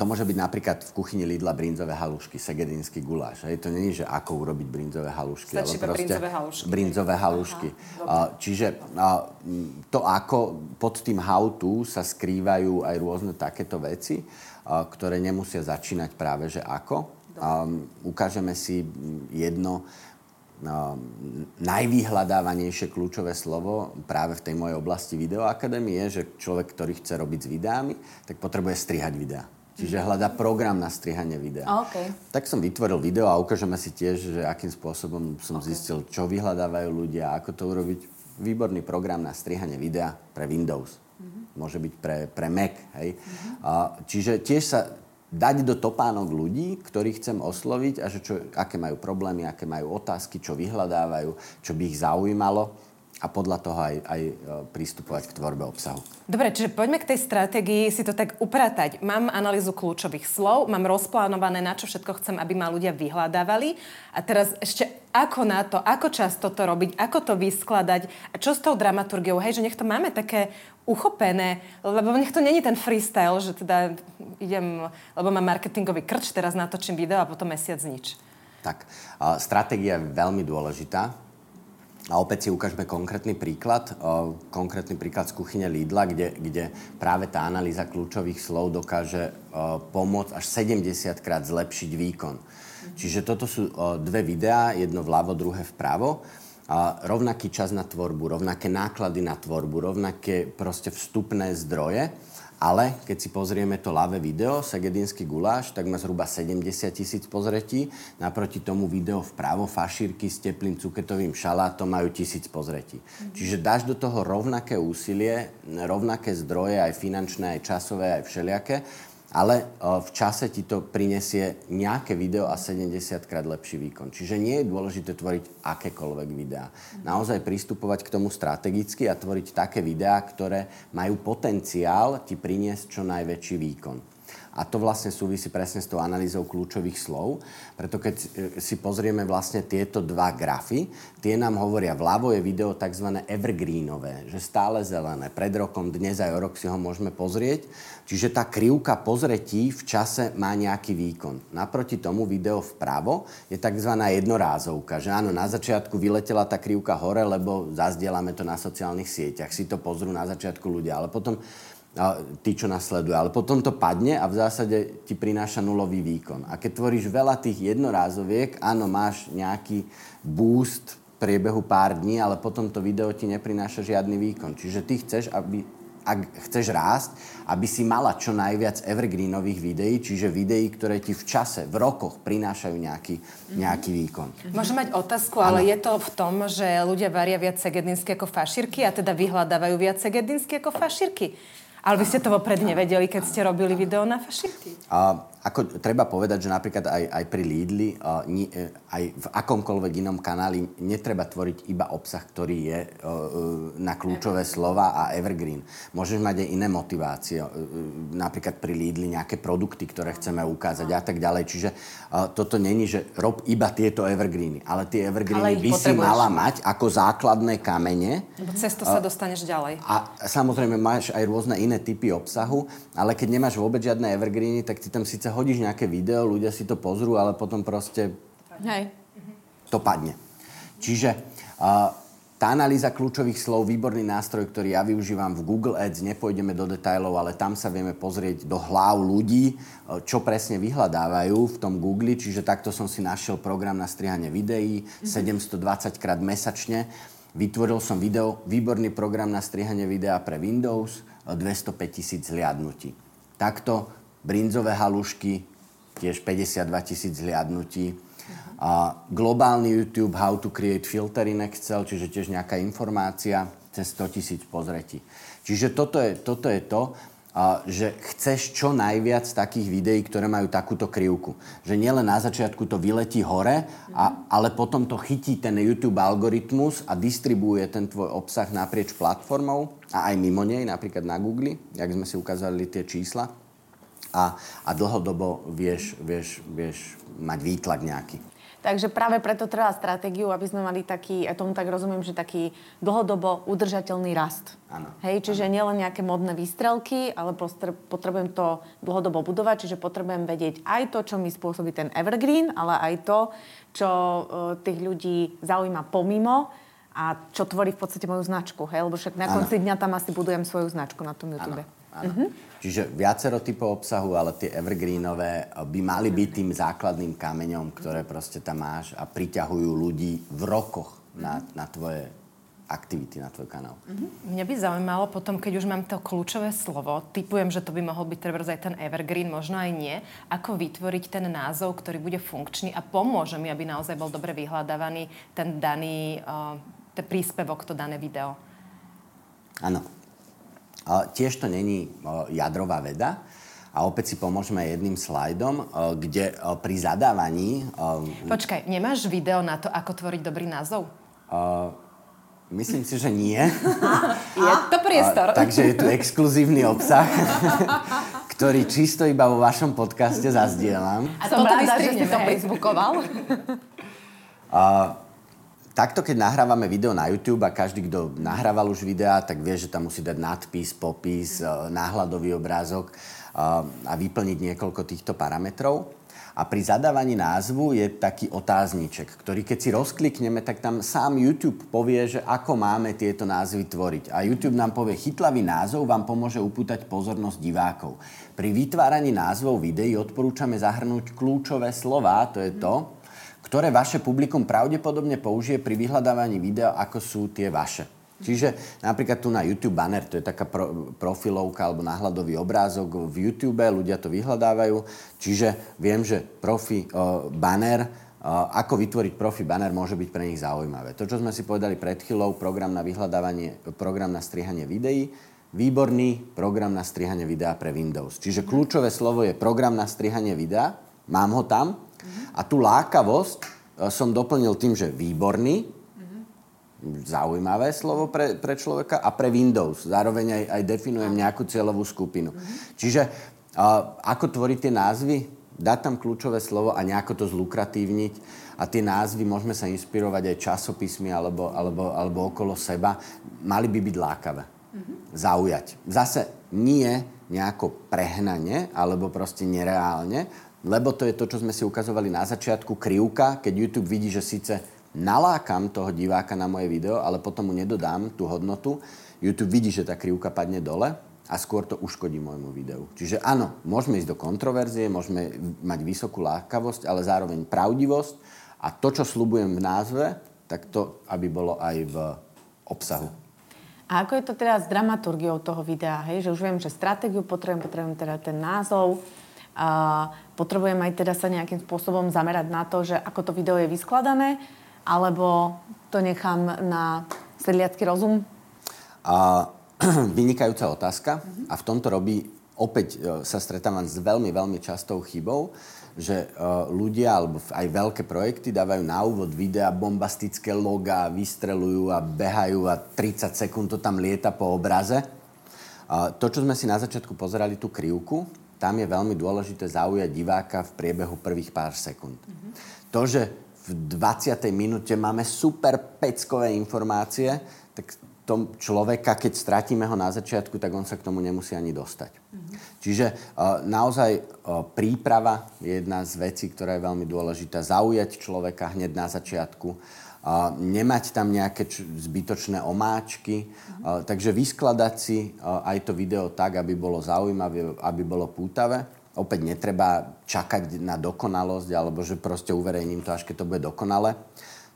To môže byť napríklad v kuchyni Lidla brinzové halušky, segedínsky guláš. Hej? To není, že ako urobiť brinzové halušky. Stačí ale proste brinzové halušky. Brinzové halušky. Aha, čiže to ako pod tým how to sa skrývajú aj rôzne takéto veci, ktoré nemusia začínať práve, že ako. Um, ukážeme si jedno um, najvyhľadávanejšie kľúčové slovo práve v tej mojej oblasti videoakadémie je, že človek, ktorý chce robiť s videami, tak potrebuje strihať videá. Čiže hľadá program na strihanie videa. Okay. Tak som vytvoril video a ukážeme si tiež, že akým spôsobom som okay. zistil, čo vyhľadávajú ľudia, ako to urobiť. Výborný program na strihanie videa pre Windows. Mm-hmm. Môže byť pre, pre Mac. Hej? Mm-hmm. A, čiže tiež sa dať do topánok ľudí, ktorých chcem osloviť a že čo, aké majú problémy, aké majú otázky, čo vyhľadávajú, čo by ich zaujímalo a podľa toho aj, aj e, pristupovať k tvorbe obsahu. Dobre, čiže poďme k tej stratégii si to tak upratať. Mám analýzu kľúčových slov, mám rozplánované, na čo všetko chcem, aby ma ľudia vyhľadávali. A teraz ešte ako na to, ako často to robiť, ako to vyskladať a čo s tou dramaturgiou, hej, že nech to máme také uchopené, lebo nech to není ten freestyle, že teda idem, lebo mám marketingový krč, teraz natočím video a potom mesiac nič. Tak, stratégia je veľmi dôležitá A opäť si ukážeme konkrétny príklad, konkrétny príklad z kuchyne Lidla, kde, kde práve tá analýza kľúčových slov dokáže pomôcť až 70 krát zlepšiť výkon. Čiže toto sú dve videá, jedno vľavo, druhé vpravo. A rovnaký čas na tvorbu, rovnaké náklady na tvorbu, rovnaké proste vstupné zdroje ale keď si pozrieme to ľavé video, Segedinský guláš, tak má zhruba 70 tisíc pozretí. Naproti tomu video vpravo, fašírky s teplým cuketovým šalátom majú tisíc pozretí. Mm-hmm. Čiže dáš do toho rovnaké úsilie, rovnaké zdroje, aj finančné, aj časové, aj všelijaké ale v čase ti to prinesie nejaké video a 70 krát lepší výkon. Čiže nie je dôležité tvoriť akékoľvek videá. Naozaj pristupovať k tomu strategicky a tvoriť také videá, ktoré majú potenciál ti priniesť čo najväčší výkon. A to vlastne súvisí presne s tou analýzou kľúčových slov. Preto keď e, si pozrieme vlastne tieto dva grafy, tie nám hovoria, vľavo je video tzv. evergreenové, že stále zelené. Pred rokom, dnes aj o rok si ho môžeme pozrieť. Čiže tá krivka pozretí v čase má nejaký výkon. Naproti tomu video vpravo je tzv. jednorázovka, že áno, na začiatku vyletela tá krivka hore, lebo zazdielame to na sociálnych sieťach, si to pozrú na začiatku ľudia, ale potom tí, čo nasledujú. Ale potom to padne a v zásade ti prináša nulový výkon. A keď tvoríš veľa tých jednorázoviek, áno, máš nejaký boost v priebehu pár dní, ale potom to video ti neprináša žiadny výkon. Čiže ty chceš, aby ak chceš rásť, aby si mala čo najviac evergreenových videí, čiže videí, ktoré ti v čase, v rokoch prinášajú nejaký, nejaký výkon. Môžem mať otázku, ale ano. je to v tom, že ľudia varia viac segedinsky ako fašírky a teda vyhľadávajú viac segedinsky ako fašírky? Ale vy ste to vopred nevedeli, keď ste robili video na fašírky? A, ako treba povedať, že napríklad aj, aj pri Lidli, uh, ni, e, aj v akomkoľvek inom kanáli netreba tvoriť iba obsah, ktorý je uh, na kľúčové slova a evergreen. Môžeš mať aj iné motivácie, uh, napríklad pri Lidli nejaké produkty, ktoré chceme ukázať a tak ďalej. Čiže uh, toto není, že rob iba tieto evergreeny, ale tie evergreeny ale by si mala mať ako základné kamene. Lebo cez to sa dostaneš ďalej. A samozrejme máš aj rôzne iné typy obsahu, ale keď nemáš vôbec žiadne evergreeny, tak ty tam síce hodíš nejaké video, ľudia si to pozrú, ale potom proste Hej. to padne. Čiže uh, tá analýza kľúčových slov, výborný nástroj, ktorý ja využívam v Google Ads, nepôjdeme do detajlov, ale tam sa vieme pozrieť do hlav ľudí, čo presne vyhľadávajú v tom Google, čiže takto som si našiel program na strihanie videí, mm-hmm. 720 krát mesačne. Vytvoril som video, výborný program na strihanie videa pre Windows, 205 tisíc zliadnutí. Takto brinzové halušky, tiež 52 tisíc zliadnutí. A globálny YouTube How to create filter in Excel, čiže tiež nejaká informácia cez 100 tisíc pozretí. Čiže toto je, toto je to, a, že chceš čo najviac takých videí, ktoré majú takúto krivku. Že nielen na začiatku to vyletí hore, a, ale potom to chytí ten YouTube algoritmus a distribuuje ten tvoj obsah naprieč platformou a aj mimo nej, napríklad na Google, jak sme si ukázali tie čísla a, a dlhodobo vieš, vieš, vieš mať výtlak nejaký. Takže práve preto treba stratégiu, aby sme mali taký, ja tomu tak rozumiem, že taký dlhodobo udržateľný rast. Ano. Hej, čiže ano. nielen nejaké modné výstrelky, ale potrebujem to dlhodobo budovať, čiže potrebujem vedieť aj to, čo mi spôsobí ten evergreen, ale aj to, čo uh, tých ľudí zaujíma pomimo a čo tvorí v podstate moju značku. Hej? Lebo však na konci dňa tam asi budujem svoju značku na tom YouTube. Ano. Uh-huh. Čiže viacero typov obsahu, ale tie evergreenové by mali byť tým základným kameňom, ktoré proste tam máš a priťahujú ľudí v rokoch na, na tvoje aktivity na tvoj kanál. Uh-huh. Mňa by zaujímalo potom, keď už mám to kľúčové slovo, typujem, že to by mohol byť treba aj ten evergreen, možno aj nie, ako vytvoriť ten názov, ktorý bude funkčný a pomôže mi, aby naozaj bol dobre vyhľadávaný ten daný, uh, ten príspevok, to dané video. Áno. Tiež to není jadrová veda. A opäť si pomôžeme jedným slajdom, kde pri zadávaní... Počkaj, nemáš video na to, ako tvoriť dobrý názov? Uh, myslím si, že nie. Je to priestor. Uh, takže je tu exkluzívny obsah, ktorý čisto iba vo vašom podcaste zazdielam. A Som rada, že si to facebookoval. Uh, takto, keď nahrávame video na YouTube a každý, kto nahrával už videá, tak vie, že tam musí dať nadpis, popis, e, náhľadový obrázok e, a vyplniť niekoľko týchto parametrov. A pri zadávaní názvu je taký otázniček, ktorý keď si rozklikneme, tak tam sám YouTube povie, že ako máme tieto názvy tvoriť. A YouTube nám povie, chytlavý názov vám pomôže upútať pozornosť divákov. Pri vytváraní názvov videí odporúčame zahrnúť kľúčové slova, to je to, ktoré vaše publikum pravdepodobne použije pri vyhľadávaní videa, ako sú tie vaše. Čiže napríklad tu na YouTube banner, to je taká pro, profilovka alebo náhľadový obrázok v YouTube, ľudia to vyhľadávajú. Čiže viem, že profi uh, banner, uh, ako vytvoriť profi banner môže byť pre nich zaujímavé. To, čo sme si povedali pred chvíľou, program na vyhľadávanie, program na strihanie videí, výborný program na strihanie videa pre Windows. Čiže kľúčové slovo je program na strihanie videa, mám ho tam a tú lákavosť uh, som doplnil tým, že výborný, zaujímavé slovo pre, pre človeka a pre Windows. Zároveň aj, aj definujem nejakú cieľovú skupinu. Mm-hmm. Čiže uh, ako tvoriť tie názvy? Dať tam kľúčové slovo a nejako to zlukratívniť. A tie názvy môžeme sa inšpirovať aj časopismi alebo, alebo, alebo okolo seba. Mali by byť lákavé. Mm-hmm. Zaujať. Zase nie nejako prehnane alebo proste nereálne, lebo to je to, čo sme si ukazovali na začiatku, krivka, keď YouTube vidí, že síce nalákam toho diváka na moje video, ale potom mu nedodám tú hodnotu, YouTube vidí, že tá krivka padne dole a skôr to uškodí môjmu videu. Čiže áno, môžeme ísť do kontroverzie, môžeme mať vysokú lákavosť, ale zároveň pravdivosť a to, čo slubujem v názve, tak to, aby bolo aj v obsahu. A ako je to teda s dramaturgiou toho videa? Hej? Že už viem, že stratégiu potrebujem, potrebujem teda ten názov, potrebujem aj teda sa nejakým spôsobom zamerať na to, že ako to video je vyskladané, alebo to nechám na sedliacký rozum? A, vynikajúca otázka. A v tomto robí, opäť e, sa stretávam s veľmi, veľmi častou chybou, že uh, ľudia alebo aj veľké projekty dávajú na úvod videa bombastické logá, vystrelujú a behajú a 30 sekúnd to tam lieta po obraze. To, čo sme si na začiatku pozerali, tú krivku, tam je veľmi dôležité zaujať diváka v priebehu prvých pár sekúnd. Uh-huh. To, že v 20. minúte máme super peckové informácie, tak tom človeka, keď stratíme ho na začiatku, tak on sa k tomu nemusí ani dostať. Mm-hmm. Čiže uh, naozaj uh, príprava je jedna z vecí, ktorá je veľmi dôležitá. Zaujať človeka hneď na začiatku. Nemať tam nejaké č- zbytočné omáčky. Mm-hmm. Uh, takže vyskladať si aj to video tak, aby bolo zaujímavé, aby bolo pútavé opäť netreba čakať na dokonalosť, alebo že proste uverejním to, až keď to bude dokonale.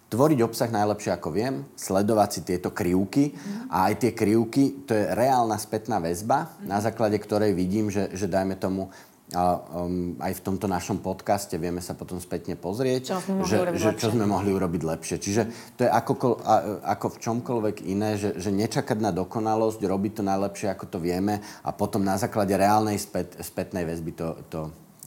Tvoriť obsah najlepšie, ako viem, sledovať si tieto krivky mm. a aj tie krivky, to je reálna spätná väzba, mm. na základe ktorej vidím, že, že dajme tomu a um, aj v tomto našom podcaste vieme sa potom spätne pozrieť, čo že, že čo sme mohli urobiť lepšie. Čiže to je ako, ako v čomkoľvek iné, že, že nečakať na dokonalosť, robiť to najlepšie, ako to vieme a potom na základe reálnej spät, spätnej väzby to, to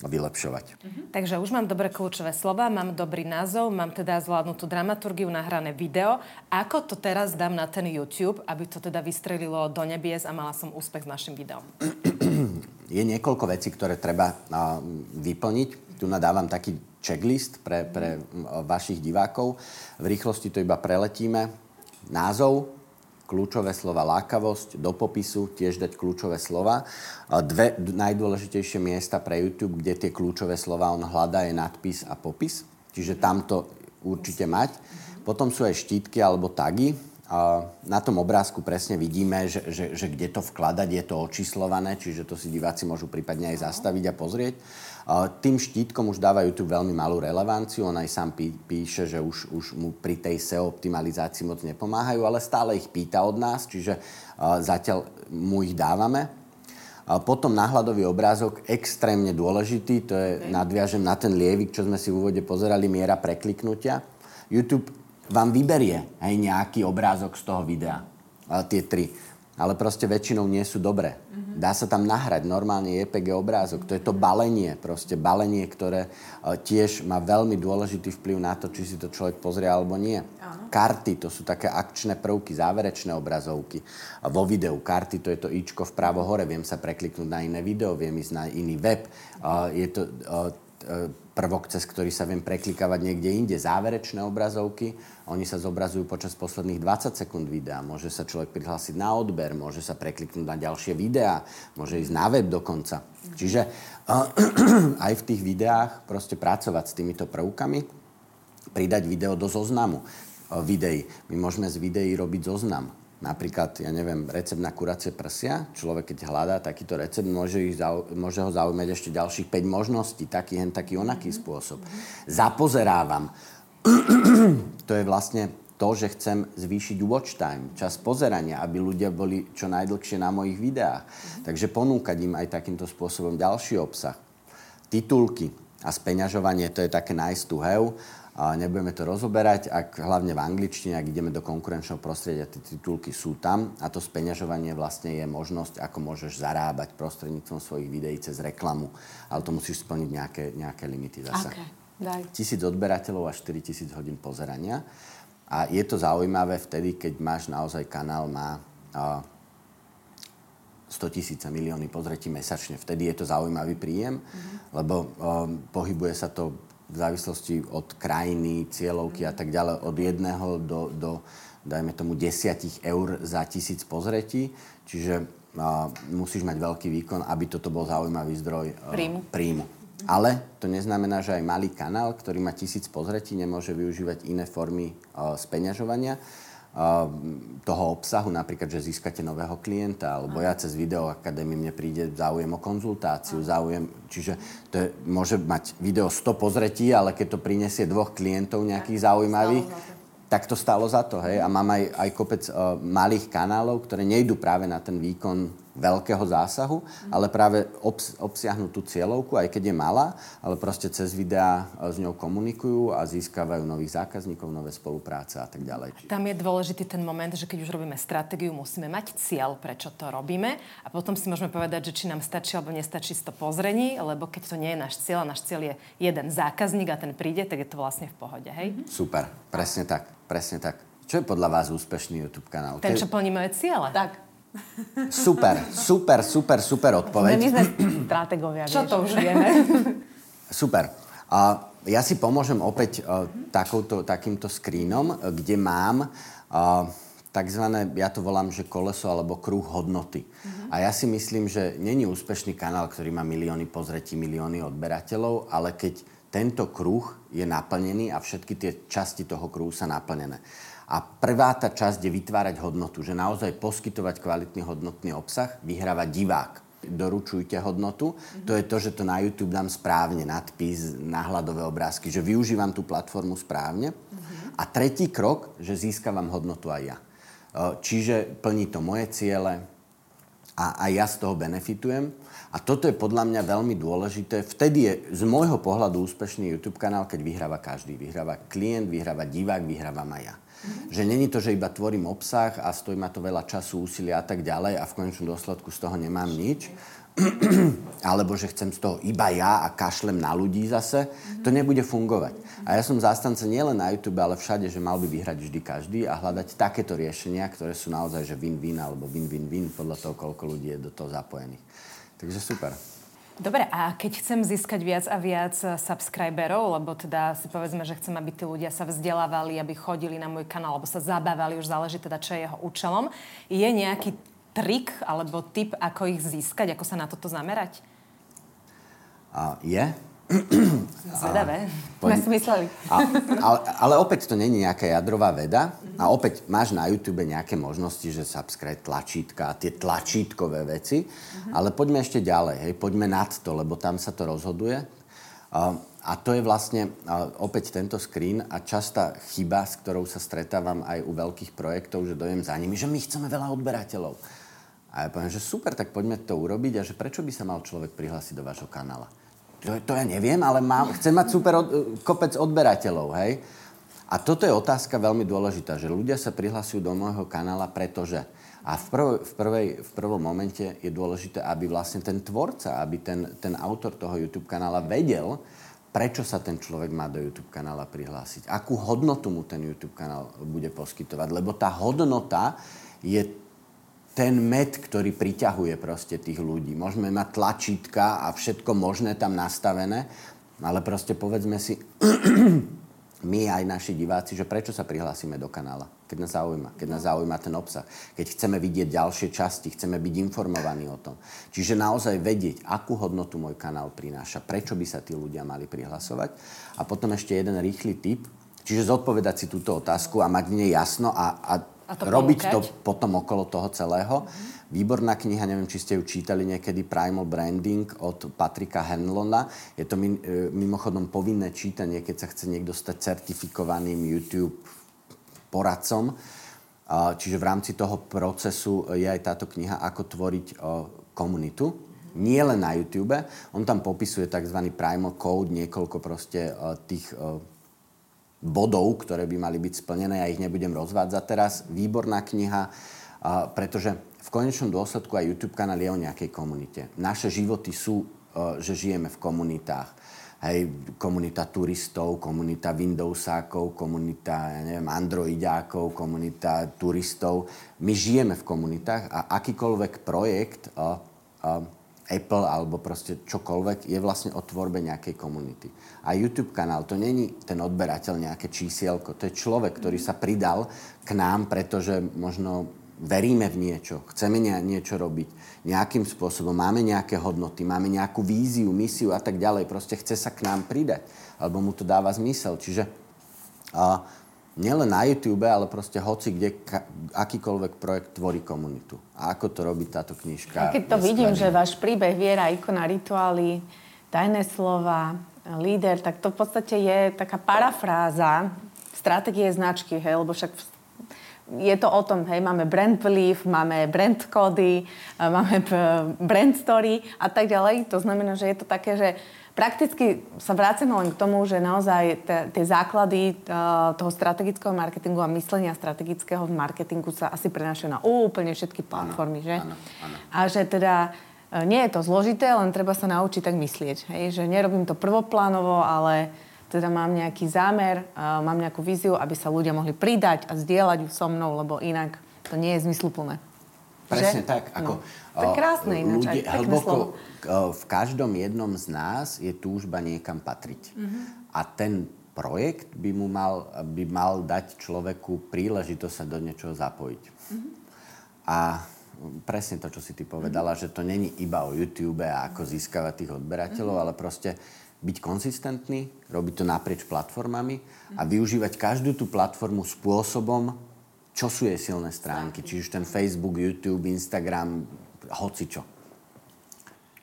vylepšovať. Mhm. Takže už mám dobré kľúčové slova, mám dobrý názov, mám teda zvládnutú dramaturgiu, nahrané video. Ako to teraz dám na ten YouTube, aby to teda vystrelilo do nebies a mala som úspech s našim videom? je niekoľko vecí, ktoré treba vyplniť. Tu nadávam taký checklist pre, pre vašich divákov. V rýchlosti to iba preletíme. Názov, kľúčové slova lákavosť, do popisu tiež dať kľúčové slova. Dve najdôležitejšie miesta pre YouTube, kde tie kľúčové slova on hľadá, je nadpis a popis. Čiže tam to určite mať. Potom sú aj štítky alebo tagy na tom obrázku presne vidíme, že, že, že kde to vkladať, je to očíslované, čiže to si diváci môžu prípadne aj zastaviť a pozrieť. Tým štítkom už dáva YouTube veľmi malú relevanciu, on aj sám pí, píše, že už, už mu pri tej SEO optimalizácii moc nepomáhajú, ale stále ich pýta od nás, čiže zatiaľ mu ich dávame. Potom náhľadový obrázok, extrémne dôležitý, to je, nadviažem na ten lievik, čo sme si v úvode pozerali, miera prekliknutia. YouTube vám vyberie aj nejaký obrázok z toho videa. A tie tri. Ale proste väčšinou nie sú dobré. Mm-hmm. Dá sa tam nahrať normálne EPG obrázok. To je to balenie. Proste balenie, ktoré uh, tiež má veľmi dôležitý vplyv na to, či si to človek pozrie alebo nie. Áno. Karty, to sú také akčné prvky, záverečné obrazovky. A vo videu karty, to je to ičko vpravo hore. Viem sa prekliknúť na iné video, viem ísť na iný web. Uh, je to uh, prvok, cez ktorý sa viem preklikávať niekde inde. Záverečné obrazovky, oni sa zobrazujú počas posledných 20 sekúnd videa. Môže sa človek prihlásiť na odber, môže sa prekliknúť na ďalšie videá, môže ísť na web dokonca. Čiže uh, aj v tých videách proste pracovať s týmito prvkami, pridať video do zoznamu uh, videí. My môžeme z videí robiť zoznam Napríklad, ja neviem, recept na kuracie prsia. Človek, keď hľadá takýto recept, môže, ich zau, môže ho zaujímať ešte ďalších 5 možností. Taký, hen taký, onaký spôsob. Zapozerávam. to je vlastne to, že chcem zvýšiť watch time, čas pozerania, aby ľudia boli čo najdlhšie na mojich videách. Takže ponúkať im aj takýmto spôsobom ďalší obsah. Titulky a speňažovanie, to je také nice to have a nebudeme to rozoberať, ak hlavne v angličtine, ak ideme do konkurenčného prostredia, tie titulky sú tam a to speňažovanie vlastne je možnosť, ako môžeš zarábať prostredníctvom svojich videí cez reklamu. Ale to musíš splniť nejaké, nejaké limity zase. Okay. Daj. Tisíc odberateľov a 4000 hodín pozerania. A je to zaujímavé vtedy, keď máš naozaj kanál, má uh, 100 tisíce milióny pozretí mesačne. Vtedy je to zaujímavý príjem, mm-hmm. lebo um, pohybuje sa to v závislosti od krajiny, cieľovky a tak ďalej, od jedného do, do dajme tomu, desiatich eur za tisíc pozretí. Čiže uh, musíš mať veľký výkon, aby toto bol zaujímavý zdroj uh, príjmu. príjmu. Ale to neznamená, že aj malý kanál, ktorý má tisíc pozretí, nemôže využívať iné formy uh, speňažovania toho obsahu, napríklad, že získate nového klienta, alebo ja cez video akadémie mne príde záujem o konzultáciu, záujem, čiže to je, môže mať video 100 pozretí, ale keď to prinesie dvoch klientov nejakých zaujímavých, tak to stalo za to, hej. A mám aj, aj kopec uh, malých kanálov, ktoré nejdú práve na ten výkon veľkého zásahu, ale práve obs- obsiahnu tú cieľovku, aj keď je malá, ale proste cez videá uh, s ňou komunikujú a získavajú nových zákazníkov, nové spolupráce a tak ďalej. Tam je dôležitý ten moment, že keď už robíme stratégiu, musíme mať cieľ, prečo to robíme a potom si môžeme povedať, že či nám stačí alebo nestačí 100 pozrení, lebo keď to nie je náš cieľ a náš cieľ je jeden zákazník a ten príde, tak je to vlastne v pohode, hej? Mm-hmm. Super, presne tak. Presne tak. Čo je podľa vás úspešný YouTube kanál? Ten, čo plní moje ciele. Tak. Super, super, super, super odpoveď. My sme strategovia, Čo to už vieme? Super. Uh, ja si pomôžem opäť uh, takouto, takýmto screenom, kde mám uh, takzvané, ja to volám, že koleso alebo kruh hodnoty. Uh-huh. A ja si myslím, že není úspešný kanál, ktorý má milióny pozretí, milióny odberateľov, ale keď tento kruh je naplnený a všetky tie časti toho kruhu sa naplnené. A prvá tá časť je vytvárať hodnotu, že naozaj poskytovať kvalitný hodnotný obsah, vyhráva divák. Doručujte hodnotu. Mm-hmm. To je to, že to na YouTube dám správne, nadpis, náhľadové obrázky, že využívam tú platformu správne. Mm-hmm. A tretí krok, že získavam hodnotu aj ja. Čiže plní to moje ciele a aj ja z toho benefitujem. A toto je podľa mňa veľmi dôležité. Vtedy je z môjho pohľadu úspešný YouTube kanál, keď vyhráva každý. Vyhráva klient, vyhráva divák, vyhráva aj ja. Mm-hmm. Že není to, že iba tvorím obsah a stojí ma to veľa času, úsilia a tak ďalej a v konečnom dôsledku z toho nemám nič. Alebo že chcem z toho iba ja a kašlem na ľudí zase. Mm-hmm. To nebude fungovať. A ja som zástanca nielen na YouTube, ale všade, že mal by vyhrať vždy každý a hľadať takéto riešenia, ktoré sú naozaj že win-win alebo win-win-win podľa toho, koľko ľudí je do toho zapojených. Takže super. Dobre, a keď chcem získať viac a viac eh, subscriberov, lebo teda si povedzme, že chcem, aby tí ľudia sa vzdelávali, aby chodili na môj kanál, alebo sa zabávali, už záleží teda, čo je jeho účelom, je nejaký trik alebo tip, ako ich získať, ako sa na toto zamerať? Uh, je. Zvedavé. Sme mysleli. A, ale, ale opäť to není nejaká jadrová veda. A opäť máš na YouTube nejaké možnosti, že subscribe tlačítka a tie tlačítkové veci. Uh-huh. Ale poďme ešte ďalej. Hej. Poďme nad to, lebo tam sa to rozhoduje. Uh, a to je vlastne uh, opäť tento screen a častá chyba, s ktorou sa stretávam aj u veľkých projektov, že dojem za nimi, že my chceme veľa odberateľov. A ja poviem, že super, tak poďme to urobiť a že prečo by sa mal človek prihlásiť do vášho kanála? To, to ja neviem, ale mám, chcem mať super od, kopec odberateľov, hej? A toto je otázka veľmi dôležitá, že ľudia sa prihlasujú do môjho kanála, pretože a v, prv, v, prvej, v prvom momente je dôležité, aby vlastne ten tvorca, aby ten, ten autor toho YouTube kanála vedel, prečo sa ten človek má do YouTube kanála prihlásiť. Akú hodnotu mu ten YouTube kanál bude poskytovať. Lebo tá hodnota je ten med, ktorý priťahuje proste tých ľudí. Môžeme mať tlačítka a všetko možné tam nastavené, Ale proste povedzme si, my aj naši diváci, že prečo sa prihlásime do kanála, keď nás zaujíma, keď nás zaujíma ten obsah, keď chceme vidieť ďalšie časti, chceme byť informovaní o tom. Čiže naozaj vedieť, akú hodnotu môj kanál prináša, prečo by sa tí ľudia mali prihlasovať. A potom ešte jeden rýchly tip, čiže zodpovedať si túto otázku a mať v nej jasno a, a, a to robiť to potom okolo toho celého. Mm-hmm Výborná kniha, neviem, či ste ju čítali niekedy, Primal Branding od Patrika Henlona. Je to e, mimochodom povinné čítanie, keď sa chce niekto stať certifikovaným YouTube poradcom. Čiže v rámci toho procesu je aj táto kniha, ako tvoriť komunitu. Nie len na YouTube. On tam popisuje tzv. primal code, niekoľko proste tých bodov, ktoré by mali byť splnené. Ja ich nebudem rozvádzať teraz. Výborná kniha, pretože v konečnom dôsledku aj YouTube kanál je o nejakej komunite. Naše životy sú, e, že žijeme v komunitách. Hej, komunita turistov, komunita Windowsákov, komunita, ja neviem, Androidiákov, komunita turistov. My žijeme v komunitách a akýkoľvek projekt uh, uh, Apple alebo proste čokoľvek je vlastne o tvorbe nejakej komunity. A YouTube kanál to není ten odberateľ nejaké čísielko, to je človek, ktorý sa pridal k nám, pretože možno veríme v niečo, chceme niečo robiť nejakým spôsobom, máme nejaké hodnoty, máme nejakú víziu, misiu a tak ďalej, proste chce sa k nám pridať, alebo mu to dáva zmysel. Čiže a, nielen na YouTube, ale proste hoci kde ka, akýkoľvek projekt tvorí komunitu. A ako to robí táto knižka? A keď to vidím, že váš príbeh Viera, ikona, rituály, tajné slova, líder, tak to v podstate je taká parafráza stratégie značky, hej, lebo však je to o tom, hej, máme brand belief, máme brand kódy, máme brand story a tak ďalej. To znamená, že je to také, že prakticky sa vracame len k tomu, že naozaj tie základy toho strategického marketingu a myslenia strategického marketingu sa asi prenášajú na úplne všetky platformy, že? Áno, áno. A že teda e, nie je to zložité, len treba sa naučiť tak myslieť, hej? Že nerobím to prvoplánovo, ale teda mám nejaký zámer, uh, mám nejakú víziu, aby sa ľudia mohli pridať a zdieľať ju so mnou, lebo inak to nie je zmysluplné. Presne že? tak. Ako, no. To je krásne ináč, ľudia, aj hlboko, slovo. V každom jednom z nás je túžba niekam patriť. Mm-hmm. A ten projekt by mu mal, by mal dať človeku príležitosť sa do niečoho zapojiť. Mm-hmm. A presne to, čo si ty povedala, mm-hmm. že to není iba o YouTube a ako získavať tých odberateľov, mm-hmm. ale proste byť konzistentný, robiť to naprieč platformami a využívať každú tú platformu spôsobom, čo sú jej silné stránky. Či už ten Facebook, YouTube, Instagram, hoci čo.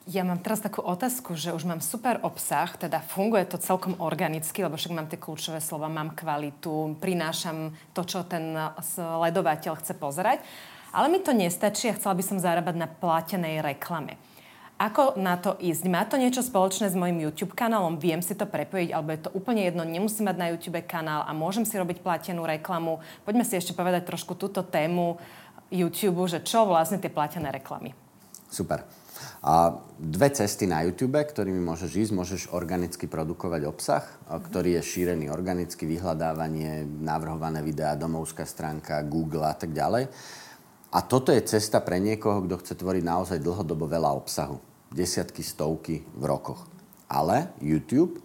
Ja mám teraz takú otázku, že už mám super obsah, teda funguje to celkom organicky, lebo však mám tie kľúčové slova, mám kvalitu, prinášam to, čo ten sledovateľ chce pozerať, ale mi to nestačí a chcela by som zarábať na platenej reklame. Ako na to ísť? Má to niečo spoločné s mojim YouTube kanálom? Viem si to prepojiť, alebo je to úplne jedno, nemusím mať na YouTube kanál a môžem si robiť platenú reklamu. Poďme si ešte povedať trošku túto tému YouTube, že čo vlastne tie platené reklamy. Super. A dve cesty na YouTube, ktorými môžeš ísť. Môžeš organicky produkovať obsah, ktorý je šírený organicky, vyhľadávanie, navrhované videá, domovská stránka, Google a tak ďalej. A toto je cesta pre niekoho, kto chce tvoriť naozaj dlhodobo veľa obsahu. Desiatky, stovky v rokoch. Ale YouTube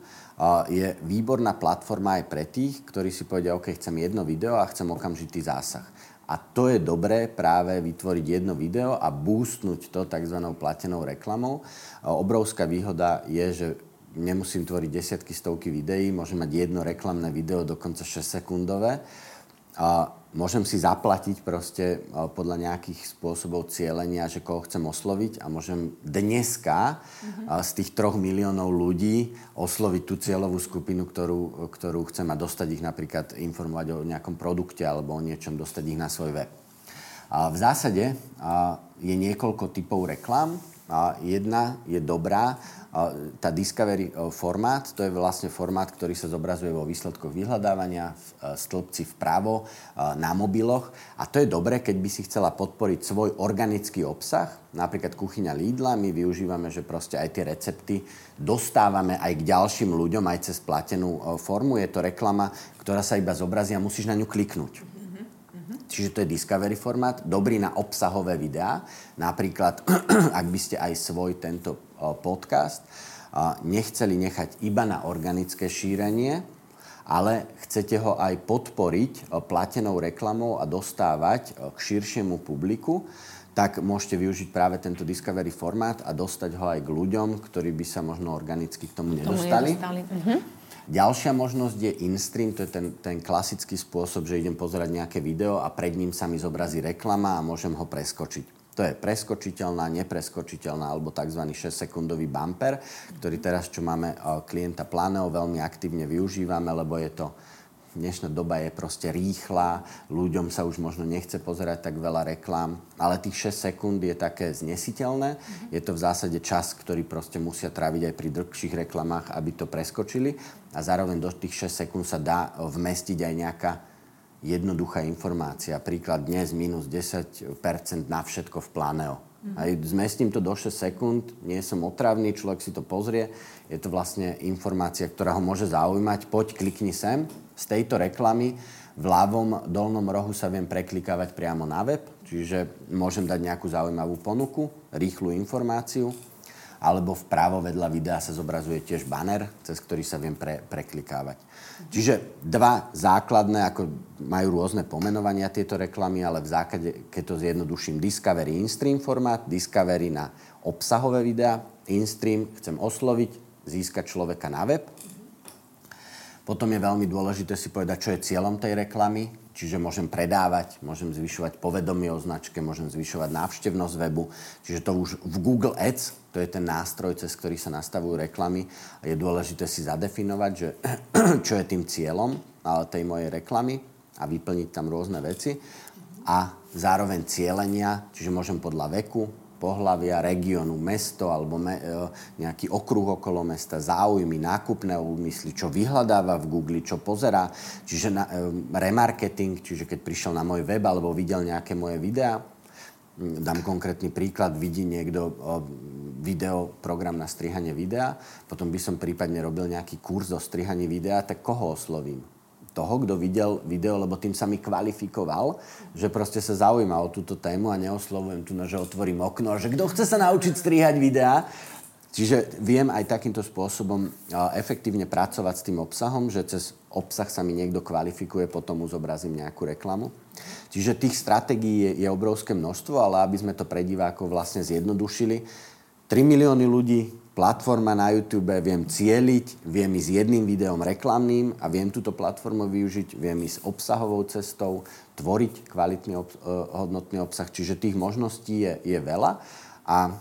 je výborná platforma aj pre tých, ktorí si povedia, OK, chcem jedno video a chcem okamžitý zásah. A to je dobré práve vytvoriť jedno video a boostnúť to tzv. platenou reklamou. Obrovská výhoda je, že nemusím tvoriť desiatky, stovky videí, môžem mať jedno reklamné video, dokonca 6 sekundové môžem si zaplatiť proste podľa nejakých spôsobov cieľenia, že koho chcem osloviť a môžem dneska mm-hmm. z tých troch miliónov ľudí osloviť tú cieľovú skupinu, ktorú, ktorú chcem a dostať ich napríklad informovať o nejakom produkte alebo o niečom, dostať ich na svoj web. A v zásade je niekoľko typov reklám. Jedna je dobrá, tá Discovery formát, to je vlastne formát, ktorý sa zobrazuje vo výsledkoch vyhľadávania v stĺpci vpravo na mobiloch. A to je dobré, keď by si chcela podporiť svoj organický obsah, napríklad kuchyňa Lidla, my využívame, že proste aj tie recepty dostávame aj k ďalším ľuďom, aj cez platenú formu. Je to reklama, ktorá sa iba zobrazí a musíš na ňu kliknúť. Čiže to je Discovery formát, dobrý na obsahové videá. Napríklad, ak by ste aj svoj tento podcast, nechceli nechať iba na organické šírenie, ale chcete ho aj podporiť platenou reklamou a dostávať k širšiemu publiku, tak môžete využiť práve tento Discovery formát a dostať ho aj k ľuďom, ktorí by sa možno organicky k tomu nedostali. Tomu nedostali. Mhm. Ďalšia možnosť je in-stream, to je ten, ten klasický spôsob, že idem pozerať nejaké video a pred ním sa mi zobrazí reklama a môžem ho preskočiť. To je preskočiteľná, nepreskočiteľná alebo tzv. 6-sekundový bumper, ktorý teraz, čo máme klienta Planeo, veľmi aktívne využívame, lebo je to dnešná doba je proste rýchla, ľuďom sa už možno nechce pozerať tak veľa reklám, ale tých 6 sekúnd je také znesiteľné. Mm-hmm. Je to v zásade čas, ktorý proste musia tráviť aj pri dlhších reklamách, aby to preskočili a zároveň do tých 6 sekúnd sa dá vmestiť aj nejaká jednoduchá informácia. Príklad dnes minus 10% na všetko v Planeo. Mm-hmm. Aj zmestím to do 6 sekúnd, nie som otravný, človek si to pozrie. Je to vlastne informácia, ktorá ho môže zaujímať. Poď, klikni sem z tejto reklamy v ľavom dolnom rohu sa viem preklikávať priamo na web, čiže môžem dať nejakú zaujímavú ponuku, rýchlu informáciu, alebo vpravo vedľa videa sa zobrazuje tiež banner, cez ktorý sa viem pre, preklikávať. Čiže dva základné, ako majú rôzne pomenovania tieto reklamy, ale v základe, keď to zjednoduším, Discovery in-stream formát, Discovery na obsahové videá, in-stream chcem osloviť, získať človeka na web, potom je veľmi dôležité si povedať, čo je cieľom tej reklamy, čiže môžem predávať, môžem zvyšovať povedomie o značke, môžem zvyšovať návštevnosť webu. Čiže to už v Google Ads, to je ten nástroj, cez ktorý sa nastavujú reklamy, je dôležité si zadefinovať, že čo je tým cieľom tej mojej reklamy a vyplniť tam rôzne veci. A zároveň cieľenia, čiže môžem podľa veku, pohlavia, regiónu, mesto alebo me, e, nejaký okruh okolo mesta, záujmy, nákupné úmysly, čo vyhľadáva v Google, čo pozerá. Čiže na, e, remarketing, čiže keď prišiel na môj web alebo videl nejaké moje videá, dám konkrétny príklad, vidí niekto e, video, program na strihanie videa, potom by som prípadne robil nejaký kurz o strihaní videa, tak koho oslovím? Toho, kto videl video, lebo tým sa mi kvalifikoval, že proste sa zaujíma o túto tému a neoslovujem tu, že otvorím okno, že kto chce sa naučiť strihať videá. Čiže viem aj takýmto spôsobom efektívne pracovať s tým obsahom, že cez obsah sa mi niekto kvalifikuje, potom mu zobrazím nejakú reklamu. Čiže tých stratégií je, je obrovské množstvo, ale aby sme to pre divákov vlastne zjednodušili, 3 milióny ľudí platforma na YouTube, viem cieliť, viem ísť jedným videom reklamným a viem túto platformu využiť, viem ísť obsahovou cestou, tvoriť kvalitný, ob, uh, hodnotný obsah. Čiže tých možností je, je veľa a uh,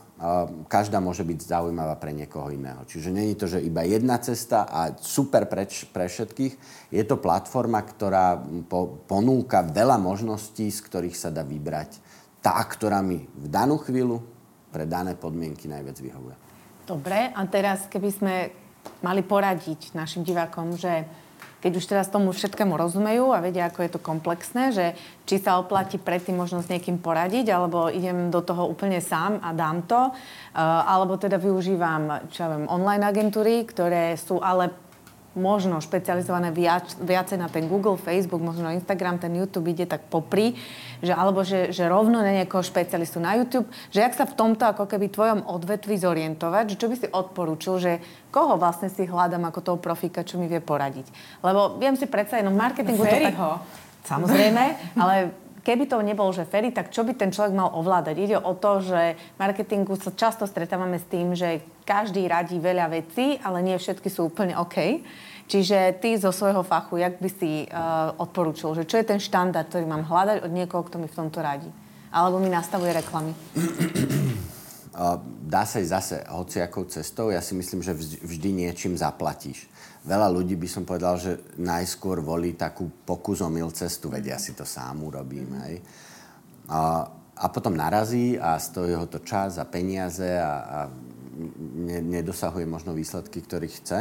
každá môže byť zaujímavá pre niekoho iného. Čiže není to, že iba jedna cesta a super pre, pre všetkých. Je to platforma, ktorá po, ponúka veľa možností, z ktorých sa dá vybrať tá, ktorá mi v danú chvíľu pre dané podmienky najviac vyhovuje. Dobre, a teraz keby sme mali poradiť našim divákom, že keď už teraz tomu všetkému rozumejú a vedia, ako je to komplexné, že či sa oplatí predtým možno s niekým poradiť, alebo idem do toho úplne sám a dám to, uh, alebo teda využívam, čo ja viem, online agentúry, ktoré sú ale možno špecializované viac, viacej na ten Google, Facebook, možno Instagram, ten YouTube ide tak popri, že, alebo že, že rovno na nejakého špecialistu na YouTube, že jak sa v tomto ako keby tvojom odvetvi zorientovať, že čo by si odporúčil, že koho vlastne si hľadám ako toho profika, čo mi vie poradiť. Lebo viem si predsa jenom marketingu... to tak, samozrejme, ale keby to nebol, že ferry, tak čo by ten človek mal ovládať? Ide o to, že v marketingu sa často stretávame s tým, že každý radí veľa vecí, ale nie všetky sú úplne OK. Čiže ty zo svojho fachu, jak by si uh, odporúčil, že čo je ten štandard, ktorý mám hľadať od niekoho, kto mi v tomto radí? Alebo mi nastavuje reklamy? Dá sa ísť zase hociakou cestou. Ja si myslím, že vždy niečím zaplatíš. Veľa ľudí by som povedal, že najskôr volí takú pokusomil cestu, vedia si to sám urobím. Hej. A, a potom narazí a stojí ho to čas a peniaze a, a ne, nedosahuje možno výsledky, ktorých chce.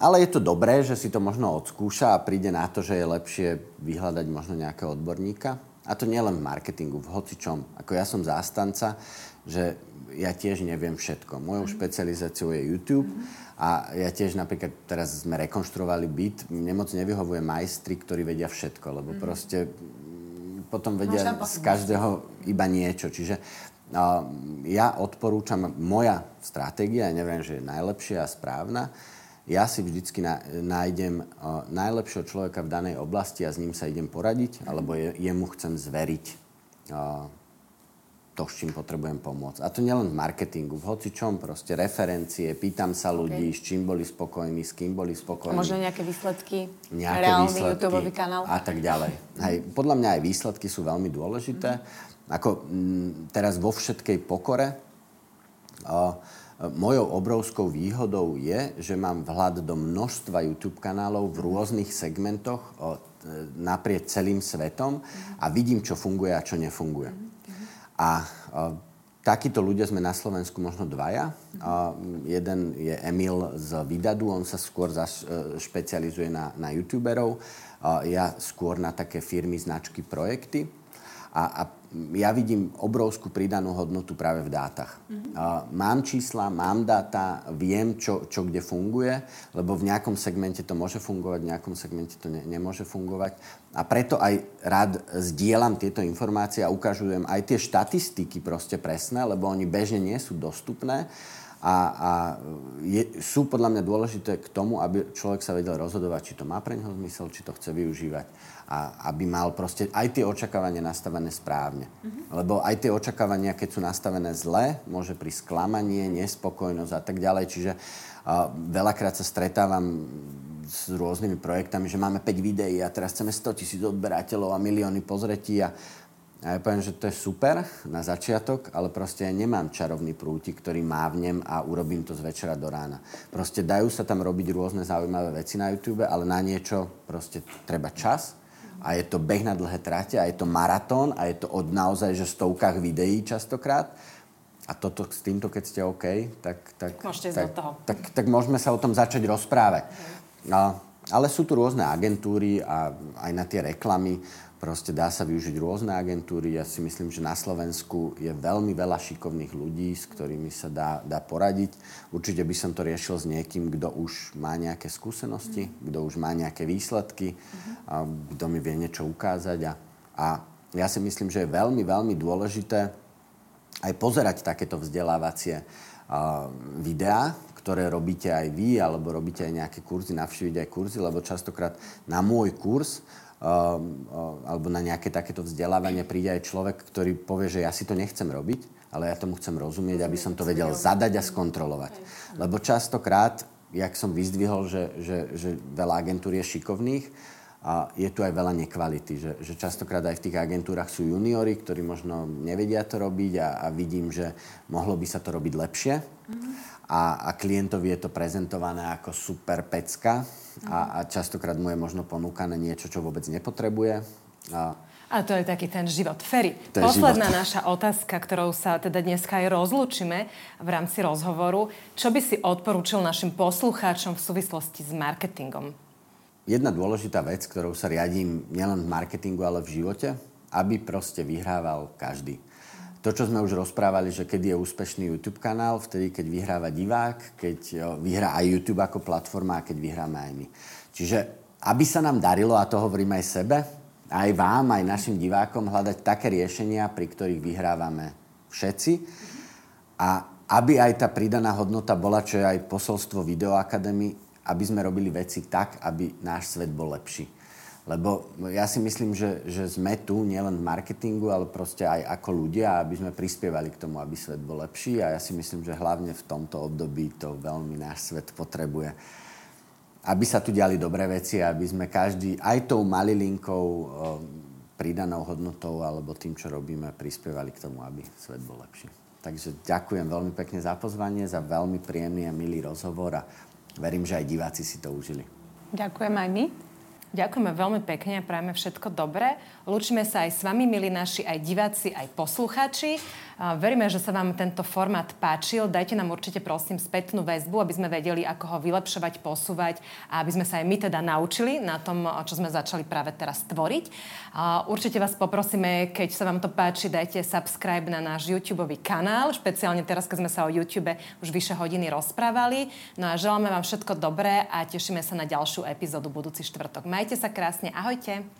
Ale je to dobré, že si to možno odskúša a príde na to, že je lepšie vyhľadať možno nejakého odborníka. A to nielen v marketingu, v hocičom. Ako ja som zástanca, že ja tiež neviem všetko. Mojou mm. špecializáciou je YouTube mm. A ja tiež napríklad teraz sme rekonštruovali byt. Mne moc nevyhovuje majstri, ktorí vedia všetko, lebo mm. proste potom vedia z každého iba niečo. Čiže ja odporúčam, moja stratégia, ja neviem, že je najlepšia a správna, ja si vždycky nájdem najlepšieho človeka v danej oblasti a s ním sa idem poradiť, alebo jemu chcem zveriť to, s čím potrebujem pomôcť. A to nielen v marketingu, v hoci čom proste, referencie, pýtam sa ľudí, okay. s čím boli spokojní, s kým boli spokojní. Možno nejaké výsledky, nejaké reálny výsledky YouTube kanál. A tak ďalej. Hej, podľa mňa aj výsledky sú veľmi dôležité. Mm. Ako m, teraz vo všetkej pokore, o, mojou obrovskou výhodou je, že mám vhľad do množstva YouTube kanálov v rôznych segmentoch e, naprieč celým svetom a vidím, čo funguje a čo nefunguje. A takíto ľudia sme na Slovensku možno dvaja. A jeden je Emil z Vidadu, on sa skôr zaš, e, špecializuje na, na youtuberov. A ja skôr na také firmy, značky, projekty. A, a ja vidím obrovskú pridanú hodnotu práve v dátach. Mm-hmm. Uh, mám čísla, mám dáta, viem, čo, čo kde funguje, lebo v nejakom segmente to môže fungovať, v nejakom segmente to ne, nemôže fungovať. A preto aj rád zdieľam tieto informácie a ukažujem aj tie štatistiky proste presné, lebo oni bežne nie sú dostupné a, a je, sú podľa mňa dôležité k tomu, aby človek sa vedel rozhodovať, či to má pre neho zmysel, či to chce využívať a aby mal proste aj tie očakávania nastavené správne. Mm-hmm. Lebo aj tie očakávania, keď sú nastavené zle, môže prísť sklamanie, nespokojnosť a tak ďalej. Čiže uh, veľakrát sa stretávam s rôznymi projektami, že máme 5 videí a teraz chceme 100 tisíc odberateľov a milióny pozretí a, a ja poviem, že to je super na začiatok, ale proste ja nemám čarovný prútik, ktorý mávnem a urobím to z večera do rána. Proste dajú sa tam robiť rôzne zaujímavé veci na YouTube, ale na niečo proste treba čas a je to beh na dlhé trate a je to maratón a je to od naozaj, že stovkách videí častokrát. A toto, s týmto, keď ste OK, tak, tak, tak, toho. tak, tak môžeme sa o tom začať rozprávať. A, ale sú tu rôzne agentúry a aj na tie reklamy Proste dá sa využiť rôzne agentúry. Ja si myslím, že na Slovensku je veľmi veľa šikovných ľudí, s ktorými sa dá, dá poradiť. Určite by som to riešil s niekým, kto už má nejaké skúsenosti, mm. kto už má nejaké výsledky, mm. a kto mi vie niečo ukázať. A, a ja si myslím, že je veľmi, veľmi dôležité aj pozerať takéto vzdelávacie uh, videá, ktoré robíte aj vy, alebo robíte aj nejaké kurzy, navštíviť aj kurzy, lebo častokrát na môj kurz alebo na nejaké takéto vzdelávanie príde aj človek, ktorý povie, že ja si to nechcem robiť, ale ja tomu chcem rozumieť, aby som to vedel zadať a skontrolovať. Lebo častokrát, jak som vyzdvihol, že, že, že veľa agentúr je šikovných, a je tu aj veľa nekvality, že, že častokrát aj v tých agentúrach sú juniori, ktorí možno nevedia to robiť a, a vidím, že mohlo by sa to robiť lepšie. Mm-hmm. A, a klientovi je to prezentované ako super pecka, a, a častokrát mu je možno ponúkané niečo, čo vôbec nepotrebuje. A, a to je taký ten život. Ferry, posledná život. naša otázka, ktorou sa teda dneska aj rozlúčime v rámci rozhovoru. Čo by si odporúčil našim poslucháčom v súvislosti s marketingom? Jedna dôležitá vec, ktorou sa riadím nielen v marketingu, ale v živote, aby proste vyhrával každý to, čo sme už rozprávali, že keď je úspešný YouTube kanál, vtedy, keď vyhráva divák, keď vyhrá aj YouTube ako platforma a keď vyhráme aj my. Čiže aby sa nám darilo, a to hovorím aj sebe, aj vám, aj našim divákom, hľadať také riešenia, pri ktorých vyhrávame všetci. A aby aj tá pridaná hodnota bola, čo je aj posolstvo Videoakadémy, aby sme robili veci tak, aby náš svet bol lepší. Lebo ja si myslím, že, že sme tu nielen v marketingu, ale proste aj ako ľudia, aby sme prispievali k tomu, aby svet bol lepší. A ja si myslím, že hlavne v tomto období to veľmi náš svet potrebuje. Aby sa tu diali dobré veci, aby sme každý aj tou malilinkou pridanou hodnotou alebo tým, čo robíme, prispievali k tomu, aby svet bol lepší. Takže ďakujem veľmi pekne za pozvanie, za veľmi príjemný a milý rozhovor a verím, že aj diváci si to užili. Ďakujem aj my. Ďakujeme veľmi pekne a prajeme všetko dobré. Lúčime sa aj s vami, milí naši, aj diváci, aj posluchači. Veríme, že sa vám tento formát páčil. Dajte nám určite prosím spätnú väzbu, aby sme vedeli, ako ho vylepšovať, posúvať a aby sme sa aj my teda naučili na tom, čo sme začali práve teraz tvoriť. Určite vás poprosíme, keď sa vám to páči, dajte subscribe na náš YouTube kanál, špeciálne teraz, keď sme sa o YouTube už vyše hodiny rozprávali. No a želáme vám všetko dobré a tešíme sa na ďalšiu epizódu budúci štvrtok. Majte sa krásne, ahojte.